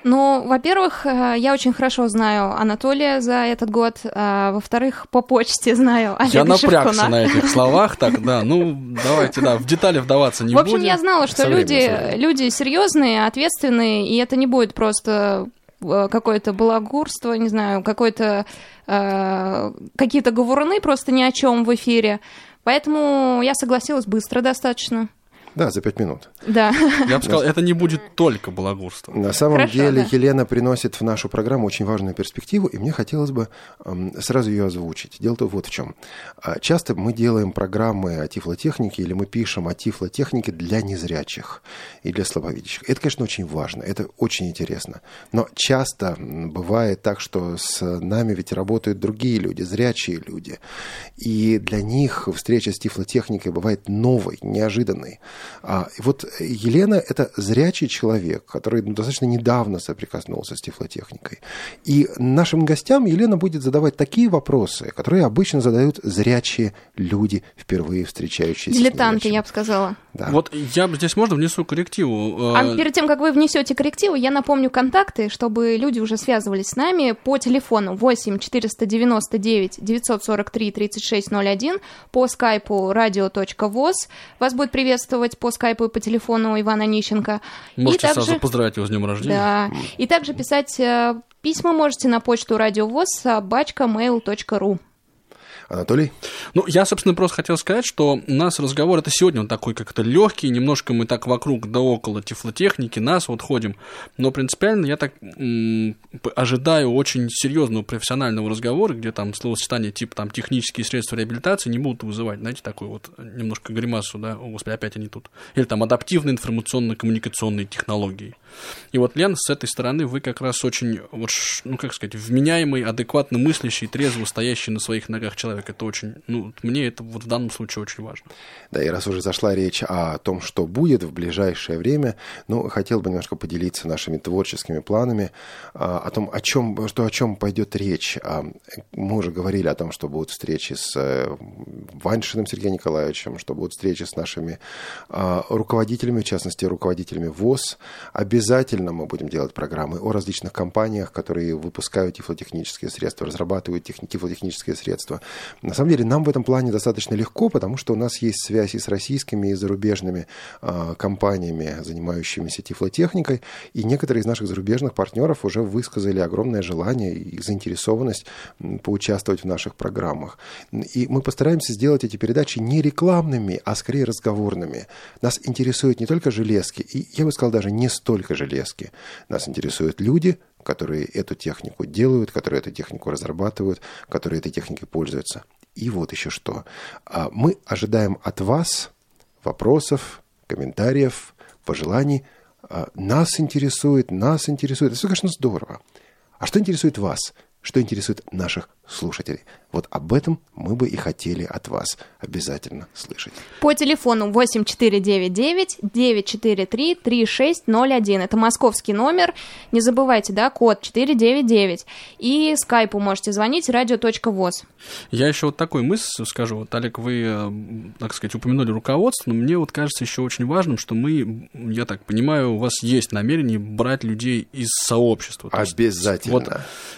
Ну, во-первых, э, я очень хорошо знаю Анатолия за этот год. а, Во-вторых, по почте знаю Олега Я напрягся Шевкуна. на этих словах, так, да, ну, давайте, да, в детали вдаваться не В общем, будем. я знала, что люди, люди серьезные, ответственные, и это не будет просто э, какое-то балагурство, не знаю, какое-то э, какие-то говоруны просто ни о чем в эфире. Поэтому я согласилась быстро достаточно. Да, за пять минут. Да. Я бы сказал, это не будет только балагурство. На самом Хорошо, деле да. Елена приносит в нашу программу очень важную перспективу, и мне хотелось бы сразу ее озвучить. Дело-то вот в чем. А, Часто мы делаем программы о тифлотехнике или мы пишем о тифлотехнике для незрячих и для слабовидящих. Это, конечно, очень важно, это очень интересно. Но часто бывает так, что с нами ведь работают другие люди, зрячие люди. И для них встреча с тифлотехникой бывает новой, неожиданной. А, и вот Елена – это зрячий человек, который достаточно недавно соприкоснулся с тифлотехникой. И нашим гостям Елена будет задавать такие вопросы, которые обычно задают зрячие люди, впервые встречающиеся. Дилетанты, я бы сказала. Да. Вот я здесь можно внесу коррективу. А Э, перед тем, как вы внесете коррективы, я напомню контакты, чтобы люди уже связывались с нами по телефону 8 499 943 3601, по скайпу radio.voz. Вас будет приветствовать по скайпу и по телефону Ивана Нищенко. Можете и также... сразу поздравить его с днем рождения. Да. И также писать э, письма можете на почту радиовоз собачка mail.ru. Анатолий? Ну, я, собственно, просто хотел сказать, что у нас разговор это сегодня он такой как-то легкий, немножко мы так вокруг да около тифлотехники, нас вот ходим. Но принципиально я так м, ожидаю очень серьезного профессионального разговора, где там словосочетание типа там технические средства реабилитации не будут вызывать, знаете, такой вот немножко гримасу, да, о, господи, опять они тут. Или там адаптивные информационно-коммуникационные технологии. И вот, Лен, с этой стороны вы как раз очень, вот, ну, как сказать, вменяемый, адекватно мыслящий, трезво стоящий на своих ногах человек. Это очень, ну, мне это вот в данном случае очень важно. Да, и раз уже зашла речь о том, что будет в ближайшее время, ну, хотел бы немножко поделиться нашими творческими планами, а, о том, о чем, что о чем пойдет речь. А, Мы уже говорили о том, что будут встречи с э, Ваншиным Сергеем Николаевичем, что будут встречи с нашими а, руководителями, в частности, руководителями ВОЗ. Обязательно мы будем делать программы о различных компаниях, которые выпускают тифлотехнические средства, разрабатывают тех- тифлотехнические средства. На самом деле, нам в этом плане достаточно легко, потому что у нас есть связь и с российскими, и с зарубежными а, компаниями, занимающимися тифлотехникой, и некоторые из наших зарубежных партнеров уже высказали огромное желание и заинтересованность поучаствовать в наших программах. И мы постараемся сделать эти передачи не рекламными, а скорее разговорными. Нас интересуют не только железки, и я бы сказал даже не столько железки. Нас интересуют люди, которые эту технику делают, которые эту технику разрабатывают, которые этой техникой пользуются. И вот еще что. А, Мы ожидаем от вас вопросов, комментариев, пожеланий. А, Нас интересует, нас интересует. Это все, конечно, здорово. А что интересует вас? Что интересует наших слушателей? Вот об этом мы бы и хотели от вас обязательно слышать. По телефону 8499 943 3601. Это московский номер. Не забывайте, да, код 499. И скайпу можете звонить радио.воз. Я еще вот такой мысль скажу. Вот, Олег, вы, э, так сказать, упомянули руководство, но мне вот кажется еще очень важным, что мы, я так понимаю, у вас есть намерение брать людей из сообщества. Обязательно. Вот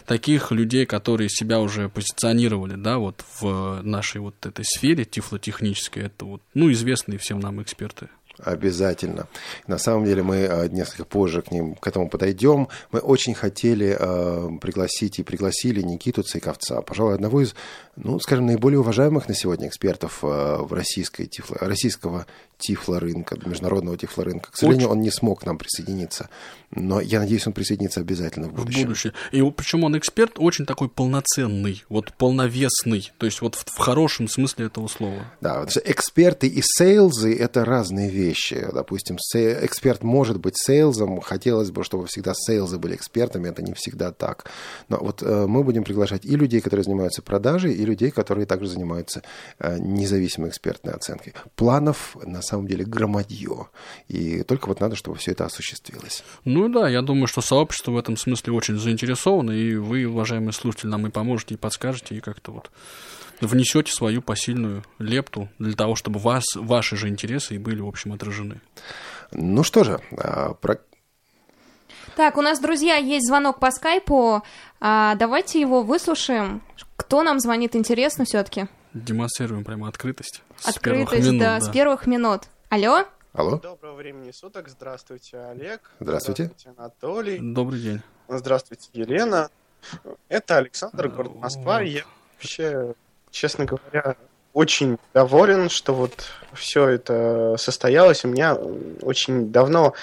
таких людей, которые себя уже позиционировали, да, вот в нашей вот этой сфере тифлотехнической, это вот, ну, известные всем нам эксперты. Обязательно. На самом деле мы э, несколько позже к ним, к этому подойдем. Мы очень хотели э, пригласить и пригласили Никиту Цейковца, пожалуй, одного из, ну, скажем, наиболее уважаемых на сегодня экспертов э, в российской тифло, российского тифлорынка, международного тифлорынка. К сожалению, он не смог к нам присоединиться, но я надеюсь, он присоединится обязательно в в будущем. И причем он эксперт очень такой полноценный, вот полновесный, то есть вот в, в хорошем смысле этого слова. Да, эксперты и сейлзы – это разные вещи. Допустим, эксперт может быть сейлзом, хотелось бы, чтобы всегда сейлзы были экспертами, это не всегда так. Но вот э, мы будем приглашать и людей, которые занимаются продажей, и людей, которые также занимаются э, независимой экспертной оценкой. Планов, на самом деле, громадье. И только вот надо, чтобы все это осуществилось. Ну да, я думаю, что сообщество в этом смысле очень заинтересовано, и вы, уважаемые слушатели, нам и поможете, и подскажете, и как-то вот внесете свою посильную лепту для того, чтобы вас, ваши же интересы и были, в общем, отражены. Ну что же, а, про- Так, у нас, друзья, есть звонок по скайпу. А, давайте его выслушаем. Кто нам звонит, интересно все-таки. Демонстрируем прямо открытость. с первых Открытость, минут, да, с первых минут. Алло? Алло? Доброго времени суток. Здравствуйте, Олег. Здравствуйте. Анатолий. Добрый день. Здравствуйте, Елена. Это Александр, город Москва. Я вообще, честно говоря, очень доволен, что вот все это состоялось. У меня очень давно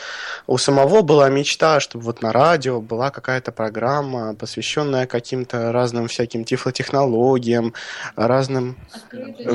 у самого была мечта, чтобы вот на радио была какая-то программа, посвященная каким-то разным всяким тифлотехнологиям, разным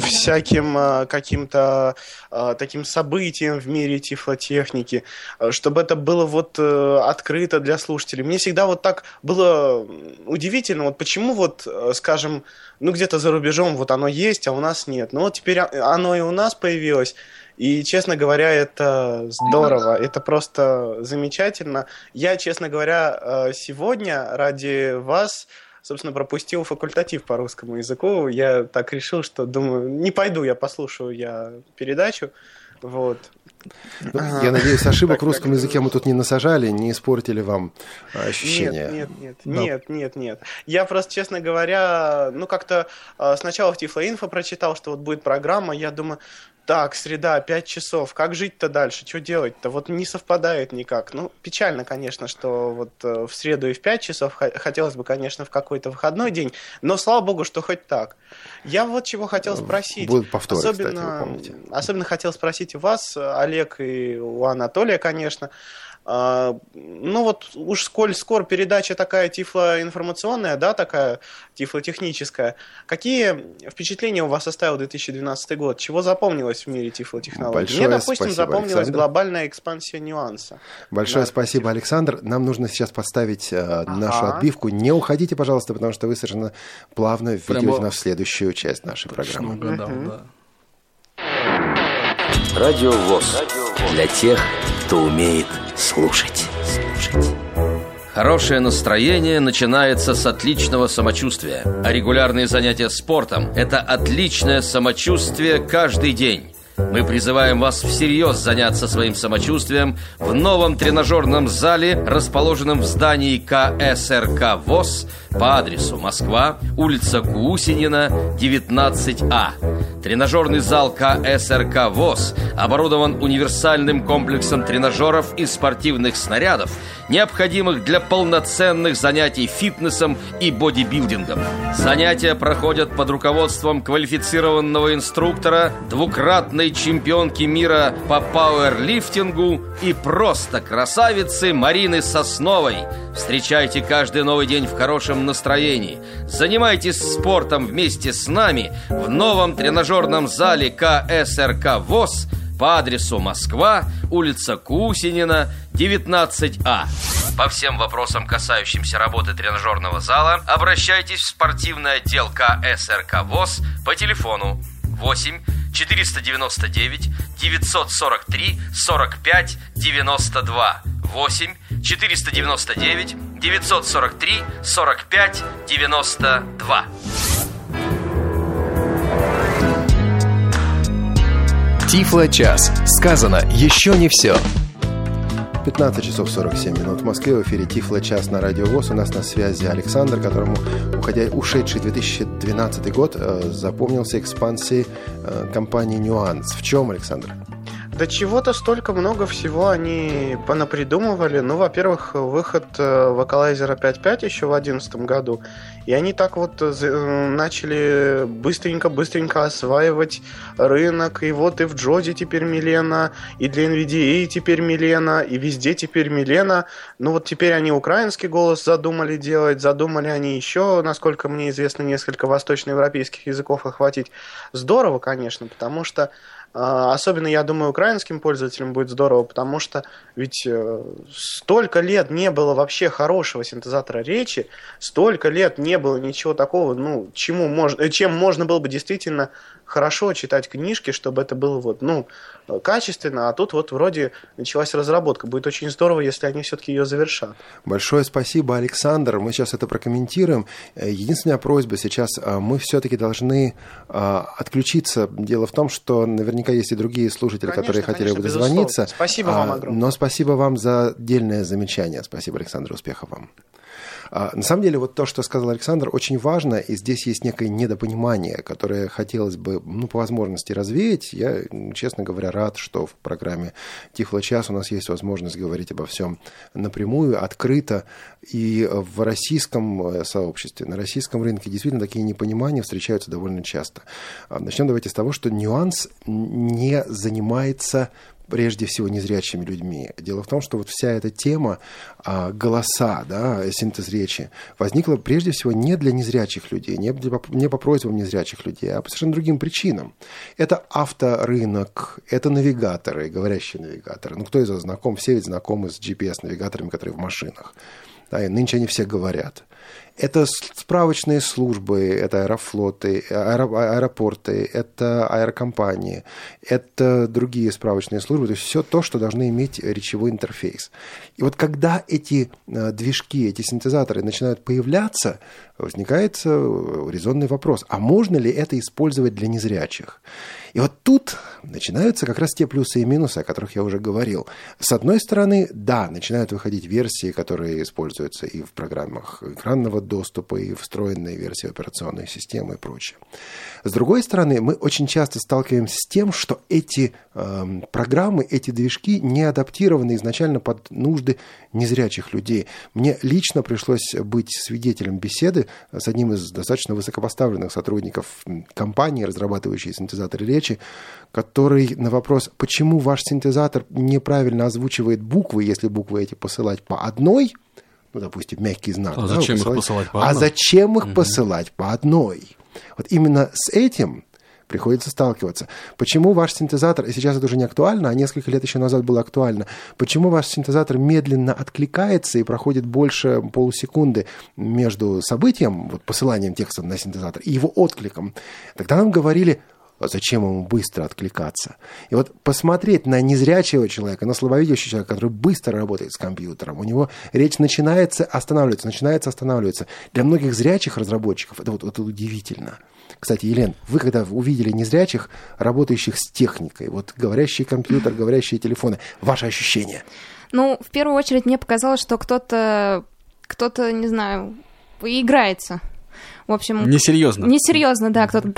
всяким а, каким-то а, таким событиям в мире тифлотехники, чтобы это было вот э, открыто для слушателей. Мне всегда вот так было удивительно, вот почему вот, э, скажем, ну где-то за рубежом вот оно есть, а у нас нет. Но вот теперь оно и у нас появилось. И, честно говоря, это здорово, это просто замечательно. Я, честно говоря, э, сегодня ради вас собственно, пропустил факультатив по русскому языку. Я так решил, что думаю, не пойду, я послушаю я передачу. Вот. Ну, я надеюсь, ошибок в русском языке мы тут не насажали, не испортили вам ощущения. Нет, нет, нет, Но... нет, нет, нет. Я просто, честно говоря, ну как-то э, сначала в Тифлоинфо прочитал, что вот будет программа, я думаю, так, среда, 5 часов, как жить-то дальше, что делать-то? Вот не совпадает никак. Ну, печально, конечно, что вот э, в среду и в 5 часов хотелось бы, конечно, в какой-то выходной день, но слава богу, что хоть так. Я вот чего хотел спросить. Будет повторы, особенно, кстати, вы помните. Особенно хотел спросить у вас, Олег, и у Анатолия, конечно, ну вот уж сколь скоро передача такая тифлоинформационная, да, такая тифлотехническая, какие впечатления у вас оставил 2012 год? Чего запомнилось в мире тифлотехнологий? Большое Мне, допустим, спасибо, запомнилась Александр. глобальная экспансия нюанса. Большое спасибо, Александр. Нам нужно сейчас поставить э, нашу отбивку. Не уходите, пожалуйста, потому что вы совершенно плавно введете Прямо- нас в следующую часть нашей Точно программы. угадал, да. Радио ВОЗ. Для тех, кто умеет слушать. Слушать. Хорошее настроение начинается с отличного самочувствия. А регулярные занятия спортом – это отличное самочувствие каждый день. Мы призываем вас всерьез заняться своим самочувствием в новом тренажерном зале, расположенном в здании КСРК ВОЗ по адресу Москва, улица Гусинина, 19А. Тренажерный зал КСРК ВОЗ оборудован универсальным комплексом тренажеров и спортивных снарядов, необходимых для полноценных занятий фитнесом и бодибилдингом. Занятия проходят под руководством квалифицированного инструктора, двукратной чемпионки мира по пауэрлифтингу и просто красавицы Марины Сосновой. Встречайте каждый новый день в хорошем настроении. Занимайтесь спортом вместе с нами в новом тренажерном зале КСРК ВОЗ по адресу Москва, улица Кусинина, 19А. По всем вопросам, касающимся работы тренажерного зала, обращайтесь в спортивный отдел КСРК ВОЗ по телефону 8 499 943 45 92 8 499 943 45 92 Тифло-час. Сказано еще не все. 15 часов 47 минут в Москве. В эфире Тифло час на Радио ВОЗ. У нас на связи Александр, которому уходя, ушедший 2012 год э, запомнился экспансией э, компании «Нюанс». В чем, Александр? Да чего-то столько много всего они понапридумывали. Ну, во-первых, выход э, вокалайзера 5.5 еще в 2011 году. И они так вот э, э, начали быстренько-быстренько осваивать рынок. И вот и в Джозе теперь Милена, и для NVDA теперь Милена, и везде теперь Милена. Ну вот теперь они украинский голос задумали делать, задумали они еще, насколько мне известно, несколько восточноевропейских языков охватить. Здорово, конечно, потому что а, Особенно, я думаю, украинским пользователям будет здорово, потому что ведь э, столько лет не было вообще хорошего синтезатора речи, столько лет не было ничего такого, ну, чему можно, э, чем можно было бы действительно хорошо читать книжки, чтобы это было вот, ну, качественно, а тут вот вроде началась разработка. Будет очень здорово, если они все-таки ее завершат. Большое спасибо, Александр. Мы сейчас это прокомментируем. Единственная просьба сейчас, э, мы все-таки должны э, отключиться. Дело в том, что наверняка есть и другие слушатели, Конечно, которые хотели бы конечно, дозвониться. безусловно. Спасибо вам А, огромное. Но спасибо вам за отдельное замечание. Спасибо, Александр, успехов вам. А, На самом деле, вот то, что сказал Александр, очень важно, и здесь есть некое недопонимание, которое хотелось бы, ну, по возможности развеять. Я, честно говоря, рад, что в программе «Тифло час» у нас есть возможность говорить обо всем напрямую, открыто, и в российском э, сообществе, на российском рынке действительно такие непонимания встречаются довольно часто. А, Начнем давайте с того, что нюанс не занимается прежде всего незрячими людьми. Дело в том, что вот вся эта тема а, голоса, да, синтез речи, возникла прежде всего не для незрячих людей, не, для, не по просьбам незрячих людей, а по совершенно другим причинам. Это авторынок, это навигаторы, говорящие навигаторы. Ну, кто из вас знаком? Все ведь знакомы с GPS-навигаторами, которые в машинах. Да, и нынче они все говорят. Это справочные службы, это аэрофлоты, аэропорты, это аэрокомпании, это другие справочные службы, то есть все то, что должны иметь речевой интерфейс. И вот когда эти э, движки, эти синтезаторы начинают появляться, возникает э, резонный вопрос, а можно ли это использовать для незрячих? И вот тут начинаются как раз те плюсы и минусы, о которых я уже говорил. С одной стороны, да, начинают выходить версии, которые используются и в программах экранного доступа и встроенные версии операционной системы и прочее. С другой стороны, мы очень часто сталкиваемся с тем, что эти э, программы, эти движки не адаптированы изначально под нужды незрячих людей. Мне лично пришлось быть свидетелем беседы с одним из достаточно высокопоставленных сотрудников компании, разрабатывающей синтезаторы речи, который на вопрос, почему ваш синтезатор неправильно озвучивает буквы, если буквы эти посылать по одной – ну, допустим, мягкий знак. А да, зачем посылать? их посылать по А зачем их угу. посылать по одной? Вот именно с этим приходится сталкиваться. Почему ваш синтезатор, и сейчас это уже не актуально, а несколько лет еще назад было актуально, почему ваш синтезатор медленно откликается и проходит больше полусекунды между событием, вот посыланием текста на синтезатор, и его откликом? Тогда нам говорили, а зачем ему быстро откликаться? И вот посмотреть на незрячего человека, на слабовидящего человека, который быстро работает с компьютером, у него речь начинается, останавливается, начинается, останавливается. Для многих зрячих разработчиков это вот, вот удивительно. Кстати, Елен, вы когда увидели незрячих, работающих с техникой, вот говорящий компьютер, говорящие телефоны, ваши ощущения? Ну, в первую очередь мне показалось, что кто-то, кто-то, не знаю, играется в общем... Несерьезно. Несерьезно, да, кто-то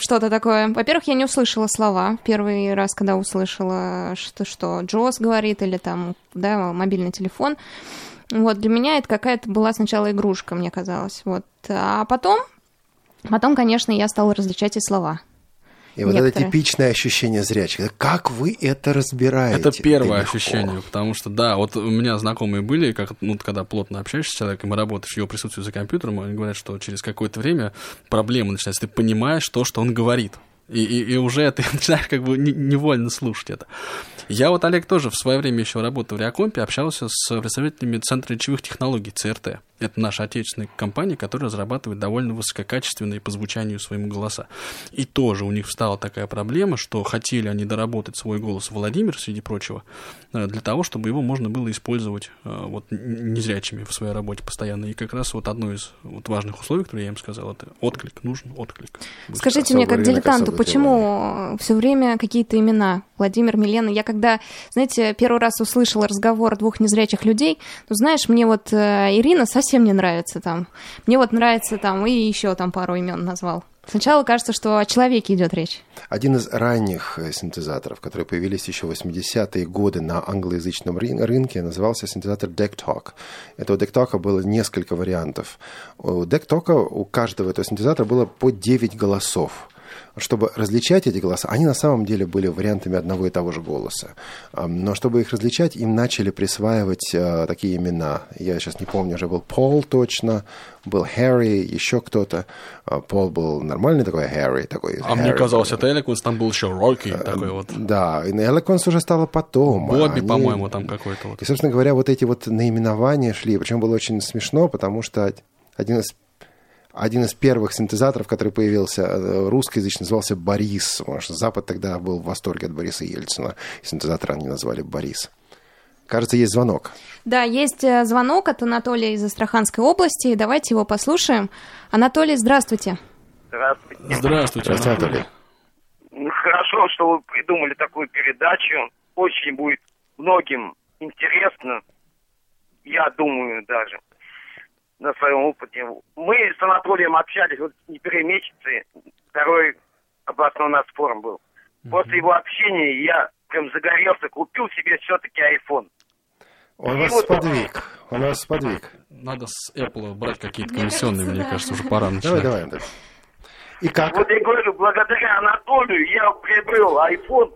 что-то такое. Во-первых, я не услышала слова. Первый раз, когда услышала, что, что Джос говорит или там, да, мобильный телефон. Вот, для меня это какая-то была сначала игрушка, мне казалось. Вот. А потом, потом, конечно, я стала различать и слова. И вот это типичное ощущение зрячих. Как вы это разбираете? Это первое это ощущение, потому что, да, вот у меня знакомые были, как, ну, когда плотно общаешься с человеком и работаешь в его присутствии за компьютером, они говорят, что через какое-то время проблемы начинаются. Ты понимаешь то, что он говорит. И, и, и уже ты *laughs* начинаешь как бы невольно слушать это. Я вот, Олег, тоже в свое время еще работал в Реакомпе, общался с представителями Центра речевых технологий, ЦРТ. Это наша отечественная компания, которая разрабатывает довольно высококачественные по звучанию своему голоса. И тоже у них встала такая проблема, что хотели они доработать свой голос Владимир, среди прочего, э, для того, чтобы его можно было использовать э, вот незрячими в своей работе постоянно. И как раз вот одно из вот важных условий, которые я им сказал, это отклик, нужен отклик. Скажите мне, как дилетанту, почему все время какие-то имена? Владимир, Милена. Я когда, знаете, первый раз услышала разговор двух незрячих людей, ну, знаешь, мне вот э, Ирина совсем совсем не нравится там. Мне вот нравится там, и еще там пару имен назвал. Сначала кажется, что о человеке идет речь. Один из ранних э, синтезаторов, которые появились еще в 80-е годы на англоязычном рынке, назывался синтезатор DeckTalk. Этого DeckTalk было несколько вариантов. У DeckTalk у каждого этого синтезатора было по 9 голосов чтобы различать эти голоса, они на самом деле были вариантами одного и того же голоса. Но чтобы их различать, им начали присваивать э, такие имена. Я сейчас не помню, уже был Пол точно, был Харри, еще кто-то. А, Пол был нормальный такой, Харри такой. А Harry, мне казалось, это Эликвинс, там был еще Рокки э, такой вот. Да, и Эликвинс уже стало потом. Бобби, они... по-моему, там какой-то вот. И, собственно говоря, вот эти вот наименования шли. Причем было очень смешно, потому что один из один из первых синтезаторов, который появился э, русскоязычный, назывался Борис. Потому что Запад тогда был в восторге от Бориса Ельцина. Синтезатор они назвали Борис. Кажется, есть звонок. Да, есть э, звонок от Анатолия из Астраханской области. Давайте его послушаем. Анатолий, здравствуйте. Здравствуйте. Здравствуйте, Здравствуйте Анатолий. Ну, хорошо, что вы придумали такую передачу. Очень будет многим интересно. Я думаю даже на своем опыте. Мы с Анатолием общались вот не первые месяцы, второй областной у нас форум был. После его общения я прям загорелся, купил себе все-таки iPhone. Он вас вот... сподвиг. Он вас сподвиг. Надо с Apple брать какие-то комиссионные, мне кажется, уже пора начинать. Давай, давай, И как? Вот я говорю, благодаря Анатолию я приобрел iPhone.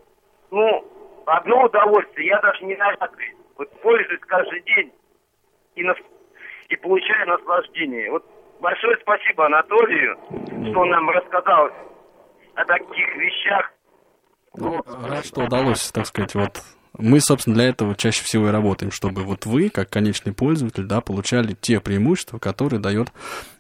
Ну, одно удовольствие, я даже не навязываюсь. Вот пользуюсь каждый день. И на и получаю наслаждение. Вот большое спасибо Анатолию, что он нам рассказал о таких вещах. Ну, рад, что удалось, так сказать, вот Мы, собственно, для этого чаще всего и работаем, чтобы вот вы, как конечный пользователь, да, получали те преимущества, которые дает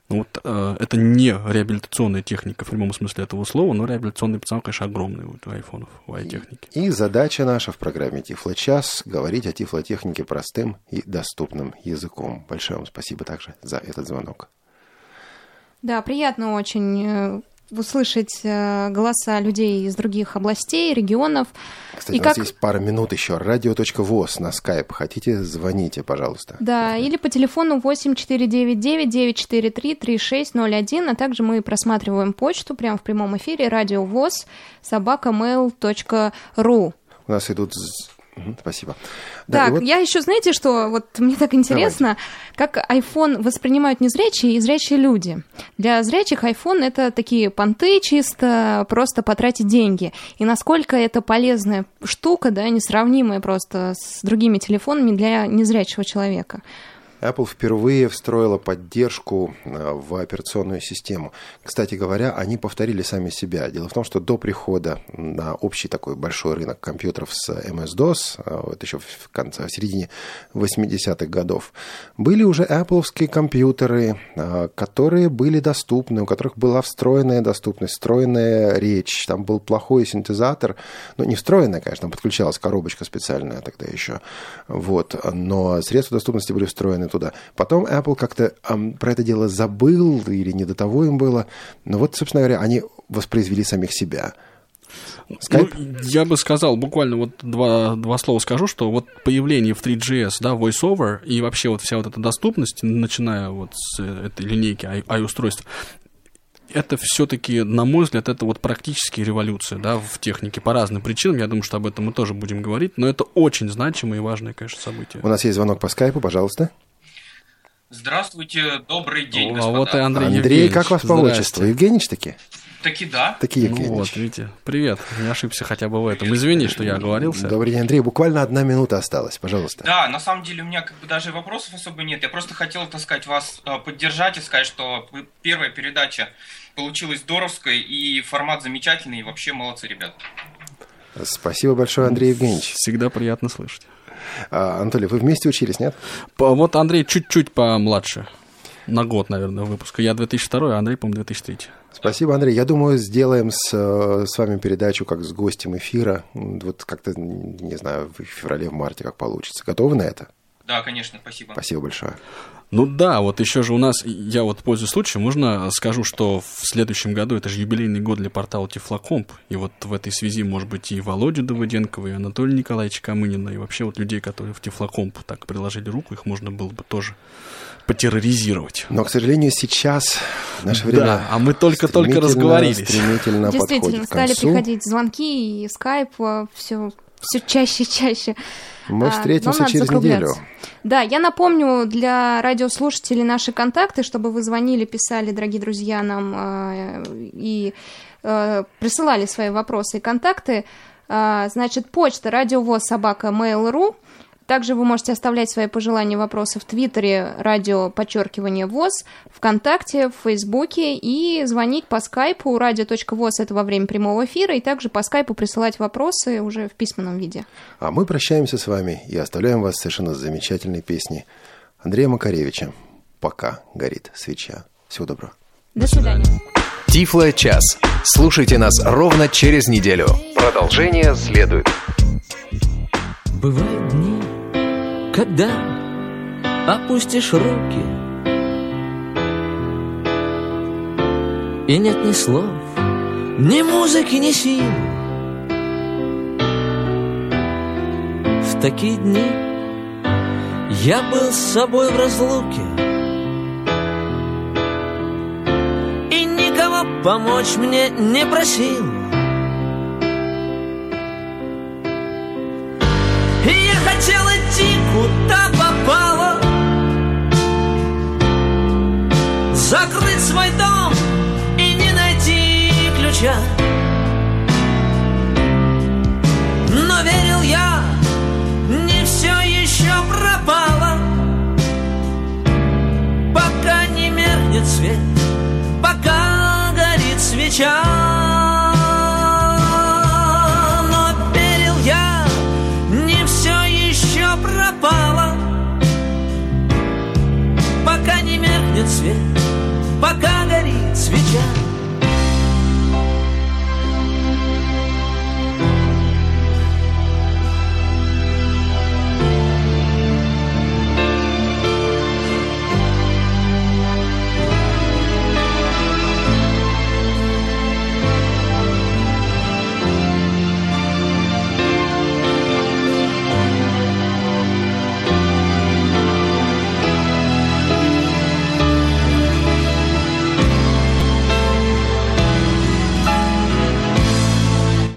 вот, э, это не реабилитационная техника в прямом смысле этого слова, но реабилитационный потенциал, конечно, огромный вот, у айфонов, у ай-техники. И задача наша в программе Тифло-час говорить о тифлотехнике простым и доступным языком. Большое вам спасибо также за этот звонок. Да, приятно очень э, услышать э, голоса людей из других областей, регионов. Кстати, И у нас как- есть пара минут еще. Радио.воз на скайп. Хотите, звоните, пожалуйста. Да, или по телефону 8499-943-3601, а также мы просматриваем почту прямо в прямом эфире радиовоз собакамейл.ру. У нас идут... Спасибо. Да, Так, вот- я еще, знаете, что вот мне так интересно, как iPhone воспринимают незрячие и зрячие люди. Для зрячих iPhone это такие понты чисто, просто потратить деньги. И насколько это полезная штука, да, несравнимая просто с другими телефонами для незрячего человека. Apple впервые встроила поддержку э, в операционную систему. Кстати говоря, они повторили сами себя. Дело в том, что до прихода на общий такой большой рынок компьютеров с MS-DOS, э, вот еще в конце, в середине 80-х годов, были уже Apple компьютеры, э, которые были доступны, у которых была встроенная доступность, встроенная речь, там был плохой синтезатор, ну, не встроенная, конечно, там подключалась коробочка специальная тогда еще, вот, но средства доступности были встроены туда. Потом Apple как-то ам, про это дело забыл или не до того им было, но вот, собственно говоря, они воспроизвели самих себя. Skype? Ну, я бы сказал, буквально вот два, два слова скажу, что вот появление в 3GS, да, VoiceOver и вообще вот вся вот эта доступность, начиная вот с этой линейки i-устройств, это все-таки, на мой взгляд, это вот практически революция, да, в технике по разным причинам. Я думаю, что об этом мы тоже будем говорить, но это очень значимое и важное, конечно, событие. У нас есть звонок по скайпу, пожалуйста. Здравствуйте, добрый день, а господа. вот и Андрей Андрей, Евгеньевич. как вас по отчеству? Евгеньевич таки? Таки да. Таки Ну Евгеньевич. вот, видите. Привет, не ошибся хотя бы в этом. Извини, что я оговорился. Добрый день, Андрей. Буквально одна минута осталась, пожалуйста. Да, на самом деле у меня как бы даже вопросов особо нет. Я просто хотел, так сказать, вас э, поддержать и сказать, что первая передача получилась здоровской, и формат замечательный, и вообще молодцы, ребят. Спасибо большое, Андрей Евгеньевич. Всегда приятно слышать. А, Анатолий, вы вместе учились, нет? По- Вот Андрей чуть-чуть помладше. На год, наверное, выпуска. Я 2002, а Андрей, по-моему, 2003. Спасибо, Андрей. Я думаю, сделаем с, э, с вами передачу как с гостем эфира. Вот как-то, не знаю, в феврале, в марте, как получится. Готовы на это? Да, конечно, спасибо. Спасибо большое. Ну да, вот еще же у нас, я вот пользуясь случаем, можно скажу, что в следующем году, это же юбилейный год для портала Тифлокомп, и вот в этой связи, может быть, и Володю Давыденкова, и Анатолия Николаевича Камынина, и вообще вот людей, которые в Тифлокомп так приложили руку, их можно было бы тоже потерроризировать. Но, к сожалению, сейчас наше время Да, а мы только-только разговорились. Стремительно Действительно, стали приходить звонки и скайп, все, все чаще и чаще. Мы А, встретимся надо через неделю. Да, я напомню для радиослушателей наши контакты, чтобы вы звонили, писали, дорогие друзья, нам э, и э, присылали свои вопросы и контакты. А, значит, почта радиовоз собака mail.ru. Также вы можете оставлять свои пожелания, вопросы в Твиттере, радио, подчеркивание ВОЗ, ВКонтакте, в Фейсбуке и звонить по скайпу радио.воз это во время прямого эфира, и также по скайпу присылать вопросы уже в письменном виде. А мы прощаемся с вами и оставляем вас совершенно с замечательной песней Андрея Макаревича «Пока горит свеча». Всего доброго. До свидания. Тифло час. Слушайте нас ровно через неделю. Продолжение следует. Бывают дни, когда опустишь руки И нет ни слов, ни музыки, ни сил В такие дни я был с собой в разлуке. И никого помочь мне не просил. И я хотел куда попало? Закрыть свой дом и не найти ключа. Но верил я, не все еще пропало. Пока не меркнет свет, пока горит свеча Пока